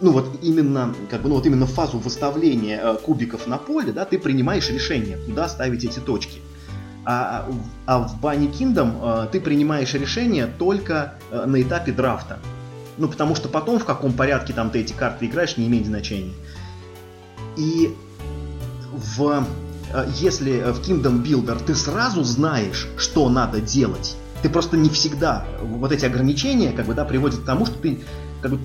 ну вот именно, как бы, ну вот именно фазу выставления э, кубиков на поле, да, ты принимаешь решение, куда ставить эти точки. А, а в Bunny Kingdom э, ты принимаешь решение только э, на этапе драфта. Ну, потому что потом в каком порядке там ты эти карты играешь, не имеет значения. И в, э, если в Kingdom Builder ты сразу знаешь, что надо делать, ты просто не всегда, вот эти ограничения, как бы, да, приводят к тому, что ты как бы,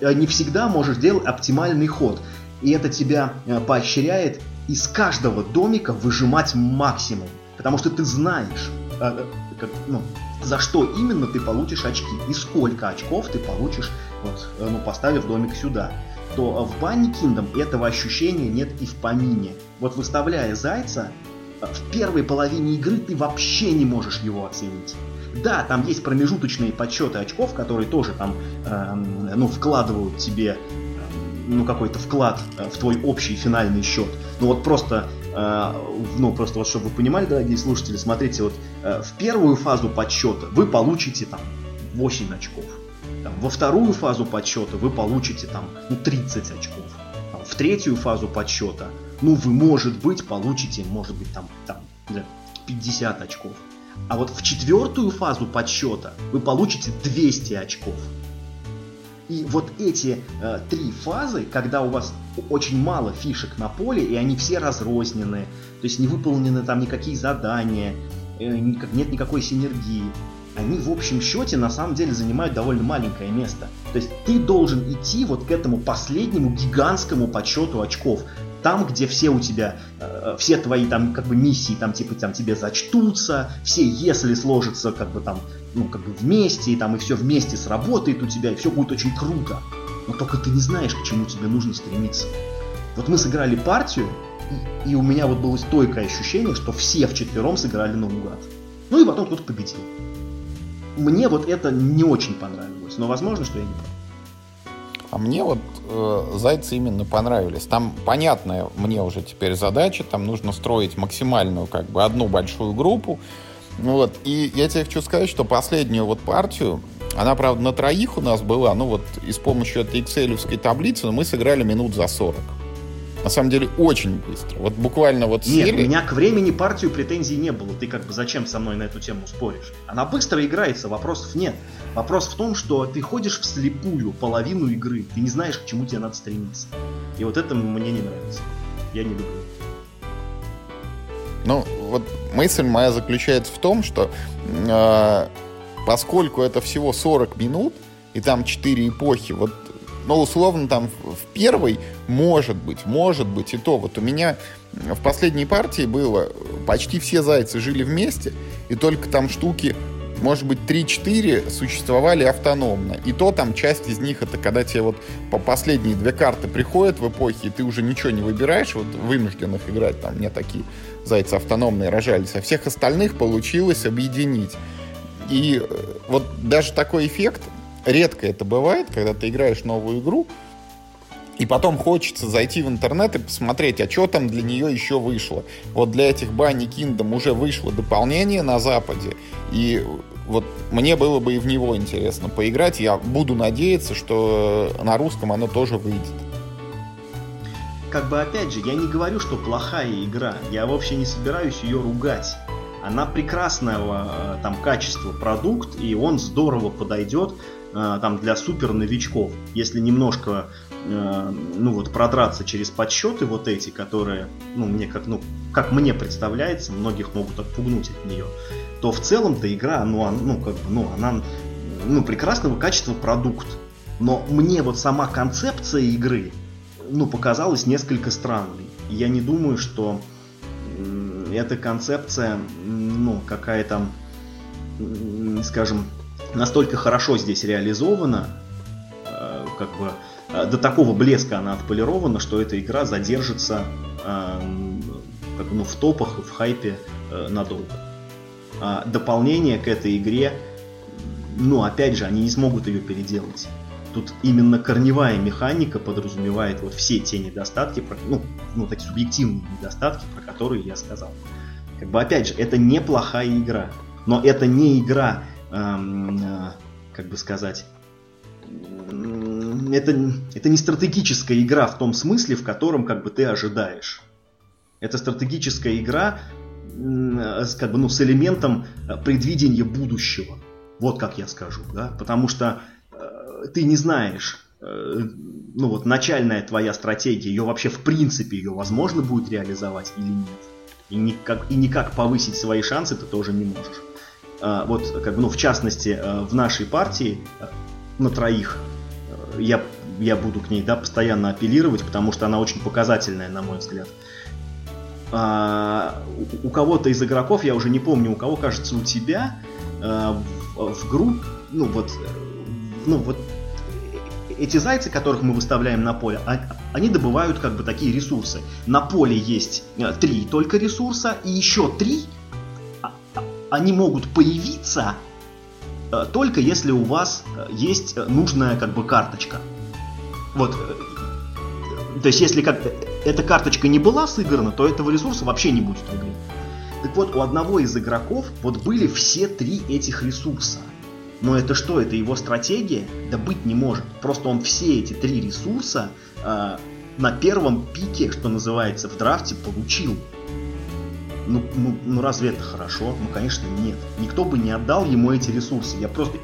не всегда можешь делать оптимальный ход. И это тебя поощряет из каждого домика выжимать максимум. Потому что ты знаешь, э, как, ну, за что именно ты получишь очки и сколько очков ты получишь, вот, э, ну, поставив домик сюда. То в Bunny Kingdom этого ощущения нет и в помине. Вот выставляя зайца, э, в первой половине игры ты вообще не можешь его оценить. Да, там есть промежуточные подсчеты очков, которые тоже там, э, ну, вкладывают тебе ну, какой-то вклад в твой общий финальный счет. Ну вот просто Э, ну, просто вот чтобы вы понимали, дорогие слушатели, смотрите, вот э, в первую фазу подсчета вы получите там 8 очков. Там, во вторую фазу подсчета вы получите там ну, 30 очков. Там, в третью фазу подсчета, ну, вы, может быть, получите, может быть, там, там 50 очков. А вот в четвертую фазу подсчета вы получите 200 очков. И вот эти э, три фазы, когда у вас очень мало фишек на поле, и они все разрознены, то есть не выполнены там никакие задания, э, нет никакой синергии, они в общем счете на самом деле занимают довольно маленькое место. То есть ты должен идти вот к этому последнему гигантскому подсчету очков. Там, где все у тебя, э, все твои там как бы миссии там типа там тебе зачтутся, все если сложатся как бы там ну, как бы вместе, и там и все вместе сработает у тебя, и все будет очень круто. Но только ты не знаешь, к чему тебе нужно стремиться. Вот мы сыграли партию, и, и у меня вот было стойкое ощущение, что все вчетвером сыграли наугад. Ну и потом кто-то победил. Мне вот это не очень понравилось, но возможно, что я не прав. А мне вот э, зайцы именно понравились. Там понятная мне уже теперь задача, там нужно строить максимальную как бы одну большую группу, ну вот, и я тебе хочу сказать, что последнюю вот партию, она, правда, на троих у нас была, ну вот, и с помощью этой excel таблицы, но мы сыграли минут за 40. На самом деле, очень быстро. Вот буквально вот сели... Нет, у меня к времени партию претензий не было. Ты как бы зачем со мной на эту тему споришь? Она быстро играется, вопросов нет. Вопрос в том, что ты ходишь вслепую половину игры. Ты не знаешь, к чему тебе надо стремиться. И вот это мне не нравится. Я не люблю. Ну, вот мысль моя заключается в том, что э, поскольку это всего 40 минут, и там 4 эпохи, вот, ну, условно, там в первой, может быть, может быть, и то. Вот у меня в последней партии было, почти все зайцы жили вместе, и только там штуки может быть, 3-4 существовали автономно. И то там часть из них, это когда тебе вот по последние две карты приходят в эпохе, и ты уже ничего не выбираешь, вот вынужденных играть, там мне такие зайцы автономные рожались, а всех остальных получилось объединить. И э, вот даже такой эффект, редко это бывает, когда ты играешь новую игру, и потом хочется зайти в интернет и посмотреть, а что там для нее еще вышло. Вот для этих Bunny Kingdom уже вышло дополнение на Западе, и вот мне было бы и в него интересно поиграть. Я буду надеяться, что на русском оно тоже выйдет. Как бы опять же, я не говорю, что плохая игра. Я вообще не собираюсь ее ругать. Она прекрасного э, там качества продукт, и он здорово подойдет э, там для супер новичков. Если немножко э, ну вот продраться через подсчеты вот эти, которые, ну мне как, ну как мне представляется, многих могут отпугнуть от нее то в целом-то игра, ну, ну, как бы, ну, она, ну, прекрасного качества продукт. Но мне вот сама концепция игры, ну, показалась несколько странной. Я не думаю, что эта концепция, ну, какая-то, скажем, настолько хорошо здесь реализована, э, как бы э, до такого блеска она отполирована, что эта игра задержится э, как, ну, в топах, в хайпе надолго а, дополнение к этой игре, ну, опять же, они не смогут ее переделать. Тут именно корневая механика подразумевает вот все те недостатки, ну, ну, такие субъективные недостатки, про которые я сказал. Как бы, опять же, это неплохая игра, но это не игра, эм, э, как бы сказать, это, это не стратегическая игра в том смысле, в котором как бы ты ожидаешь. Это стратегическая игра, как бы, ну, с элементом предвидения будущего. Вот как я скажу, да, потому что э, ты не знаешь, э, ну вот начальная твоя стратегия, ее вообще в принципе ее возможно будет реализовать или нет. И никак, и никак повысить свои шансы ты тоже не можешь. Э, вот, как бы, ну, в частности, э, в нашей партии э, на троих э, я, я буду к ней, да, постоянно апеллировать, потому что она очень показательная, на мой взгляд. А, у, кого-то из игроков, я уже не помню, у кого, кажется, у тебя, э, в групп, ну вот, ну вот эти зайцы, которых мы выставляем на поле, а, они добывают как бы такие ресурсы. На поле есть э, три только ресурса, и еще три а, а, они могут появиться э, только если у вас э, есть нужная как бы карточка. Вот. То есть если как эта карточка не была сыграна, то этого ресурса вообще не будет в игре. Так вот, у одного из игроков вот были все три этих ресурса. Но это что? Это его стратегия? Да быть не может. Просто он все эти три ресурса э, на первом пике, что называется, в драфте получил. Ну, ну, ну разве это хорошо? Ну, конечно, нет. Никто бы не отдал ему эти ресурсы. Я просто...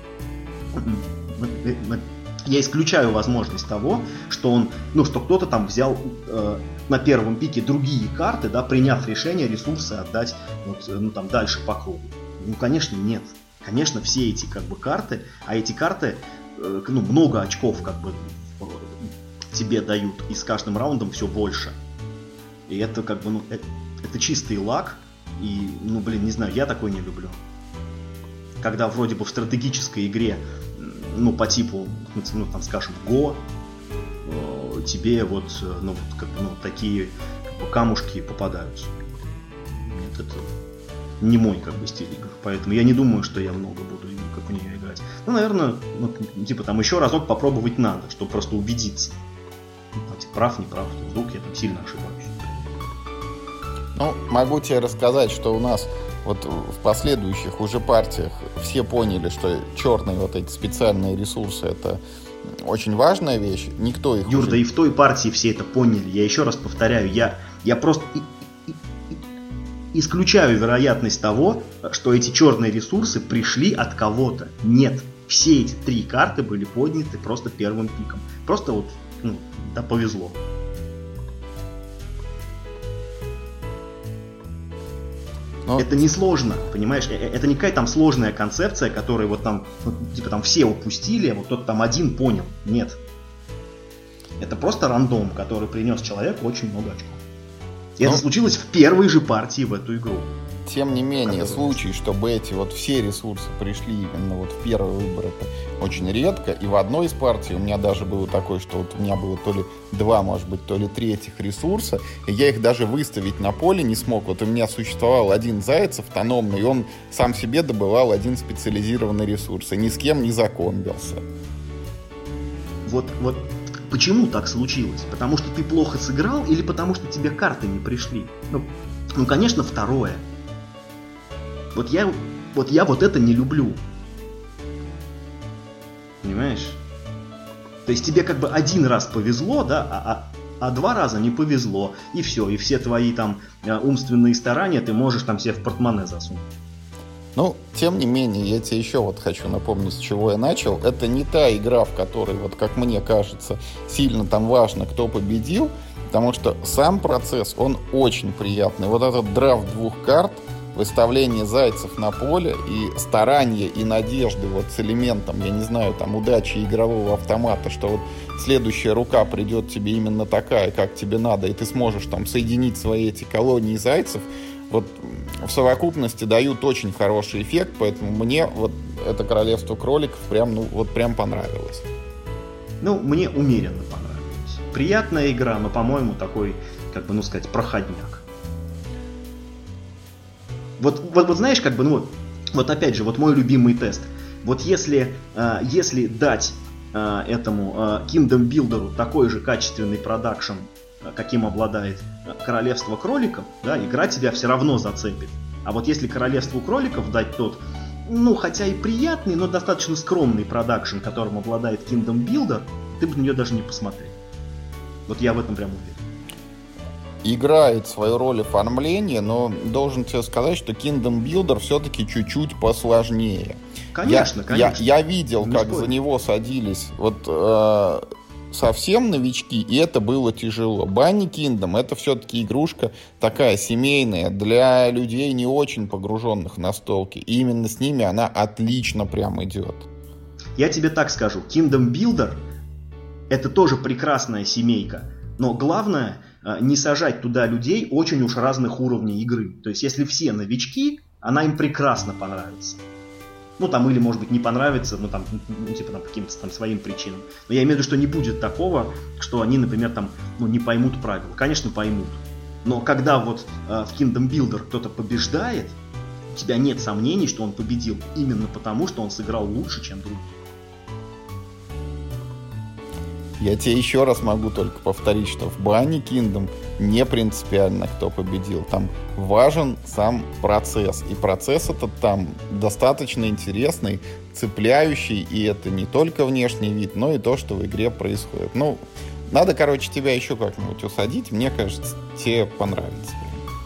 [clears throat] Я исключаю возможность того, что он, ну, что кто-то там взял э, на первом пике другие карты, да, приняв решение ресурсы отдать вот, ну, там, дальше по кругу. Ну, конечно, нет. Конечно, все эти как бы карты, а эти карты, э, ну, много очков как бы тебе дают, и с каждым раундом все больше. И это как бы, ну, это, это чистый лак, и, ну, блин, не знаю, я такой не люблю. Когда вроде бы в стратегической игре, ну, по типу, ну, там, скажем, Go, тебе вот, э, ну, вот, как, ну такие как бы, камушки попадаются. Нет, это не мой как бы стиль игр. Поэтому я не думаю, что я много буду как в нее играть. Ну, наверное, ну, типа там еще разок попробовать надо, чтобы просто убедиться. Ну, там, типа, прав, не прав, вдруг я там сильно ошибаюсь. Ну, могу тебе рассказать, что у нас вот в последующих уже партиях все поняли, что черные вот эти специальные ресурсы это очень важная вещь. Никто их... Юр, уже... да и в той партии все это поняли. Я еще раз повторяю, я, я просто исключаю вероятность того, что эти черные ресурсы пришли от кого-то. Нет. Все эти три карты были подняты просто первым пиком. Просто вот, ну, да, повезло. Но... Это не сложно, понимаешь? Э, э, это не какая-то там сложная концепция, которую вот там, ну, типа там все упустили, а вот тот там один понял. Нет. Это просто рандом, который принес человеку очень много очков. И Но... это ну, случилось в первой же партии в эту игру. Тем не менее, случай, чтобы эти вот все ресурсы пришли именно вот в первый выбор, это очень редко. И в одной из партий у меня даже было такое, что вот у меня было то ли два, может быть, то ли три этих ресурса, и я их даже выставить на поле не смог. Вот у меня существовал один заяц автономный, и он сам себе добывал один специализированный ресурс, и ни с кем не законбился. Вот, вот почему так случилось? Потому что ты плохо сыграл или потому что тебе карты не пришли? Ну, ну конечно, второе. Вот я, вот я вот это не люблю. Понимаешь? То есть тебе как бы один раз повезло, да, а, а, а два раза не повезло. И все, и все твои там э, умственные старания ты можешь там себе в портмоне засунуть. Ну, тем не менее, я тебе еще вот хочу напомнить, с чего я начал. Это не та игра, в которой, вот как мне кажется, сильно там важно, кто победил, потому что сам процесс, он очень приятный. Вот этот драфт двух карт – выставление зайцев на поле и старания и надежды вот с элементом, я не знаю, там удачи игрового автомата, что вот следующая рука придет тебе именно такая, как тебе надо, и ты сможешь там соединить свои эти колонии зайцев, вот в совокупности дают очень хороший эффект, поэтому мне вот это королевство кроликов прям, ну, вот прям понравилось. Ну, мне умеренно понравилось. Приятная игра, но, по-моему, такой, как бы, ну сказать, проходняк. Вот, вот, вот знаешь, как бы, ну, вот опять же, вот мой любимый тест. Вот если, э, если дать э, этому э, Kingdom Builder такой же качественный продакшн, э, каким обладает Королевство Кроликов, да, игра тебя все равно зацепит. А вот если Королевству Кроликов дать тот, ну, хотя и приятный, но достаточно скромный продакшн, которым обладает Kingdom Builder, ты бы на нее даже не посмотрел. Вот я в этом прям уверен. играет свою роль оформления, но должен тебе сказать, что Kingdom Builder все-таки чуть-чуть посложнее. Конечно, я, конечно. Я, я видел, Не как спорю. за него садились вот э, совсем новички, и это было тяжело. Банни Kingdom это все-таки игрушка такая семейная для людей не очень погруженных на столки. И именно с ними она отлично прям идет. Я тебе так скажу, Kingdom Builder это тоже прекрасная семейка, но главное э, не сажать туда людей очень уж разных уровней игры. То есть если все новички, она им прекрасно понравится. Ну там или может быть не понравится, ну там, ну типа там каким-то там своим причинам. Но я имею в виду, что не будет такого, что они, например, там, ну не поймут правил. Конечно, поймут. Но когда вот э, в Kingdom Builder кто-то побеждает, у тебя нет сомнений, что он победил именно потому, что он сыграл лучше, чем другие. Я тебе еще раз могу только повторить, что в Банни Kingdom не принципиально, кто победил. Там важен сам процесс. И процесс этот там достаточно интересный, цепляющий. И это не только внешний вид, но и то, что в игре происходит. Ну, надо, короче, тебя еще как-нибудь усадить. Мне кажется, тебе понравится.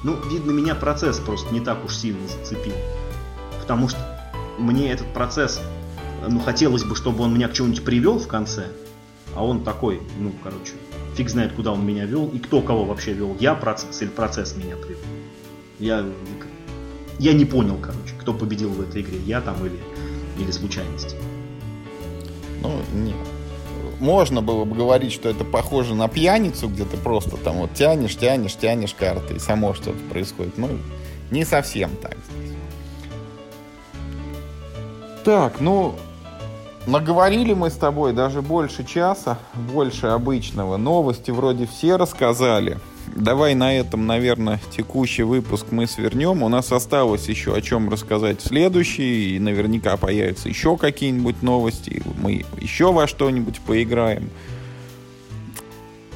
Ну, видно, меня процесс просто не так уж сильно зацепил. Потому что мне этот процесс, ну, хотелось бы, чтобы он меня к чему-нибудь привел в конце. А он такой, ну, короче, фиг знает, куда он меня вел и кто кого вообще вел. Я процесс или процесс меня привел. Я, я не понял, короче, кто победил в этой игре. Я там или, или случайность. Ну, нет. Можно было бы говорить, что это похоже на пьяницу, где ты просто там вот тянешь, тянешь, тянешь карты, и само что-то происходит. Ну, не совсем так здесь. Так, ну, наговорили мы с тобой даже больше часа, больше обычного. Новости вроде все рассказали. Давай на этом, наверное, текущий выпуск мы свернем. У нас осталось еще о чем рассказать в следующий. И наверняка появятся еще какие-нибудь новости. Мы еще во что-нибудь поиграем.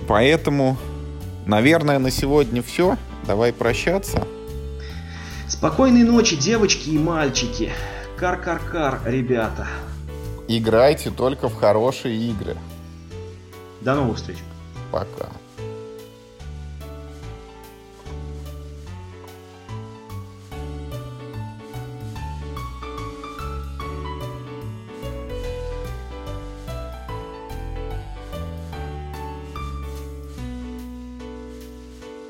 Поэтому, наверное, на сегодня все. Давай прощаться. Спокойной ночи, девочки и мальчики. Кар-кар-кар, ребята. Играйте только в хорошие игры. До новых встреч. Пока.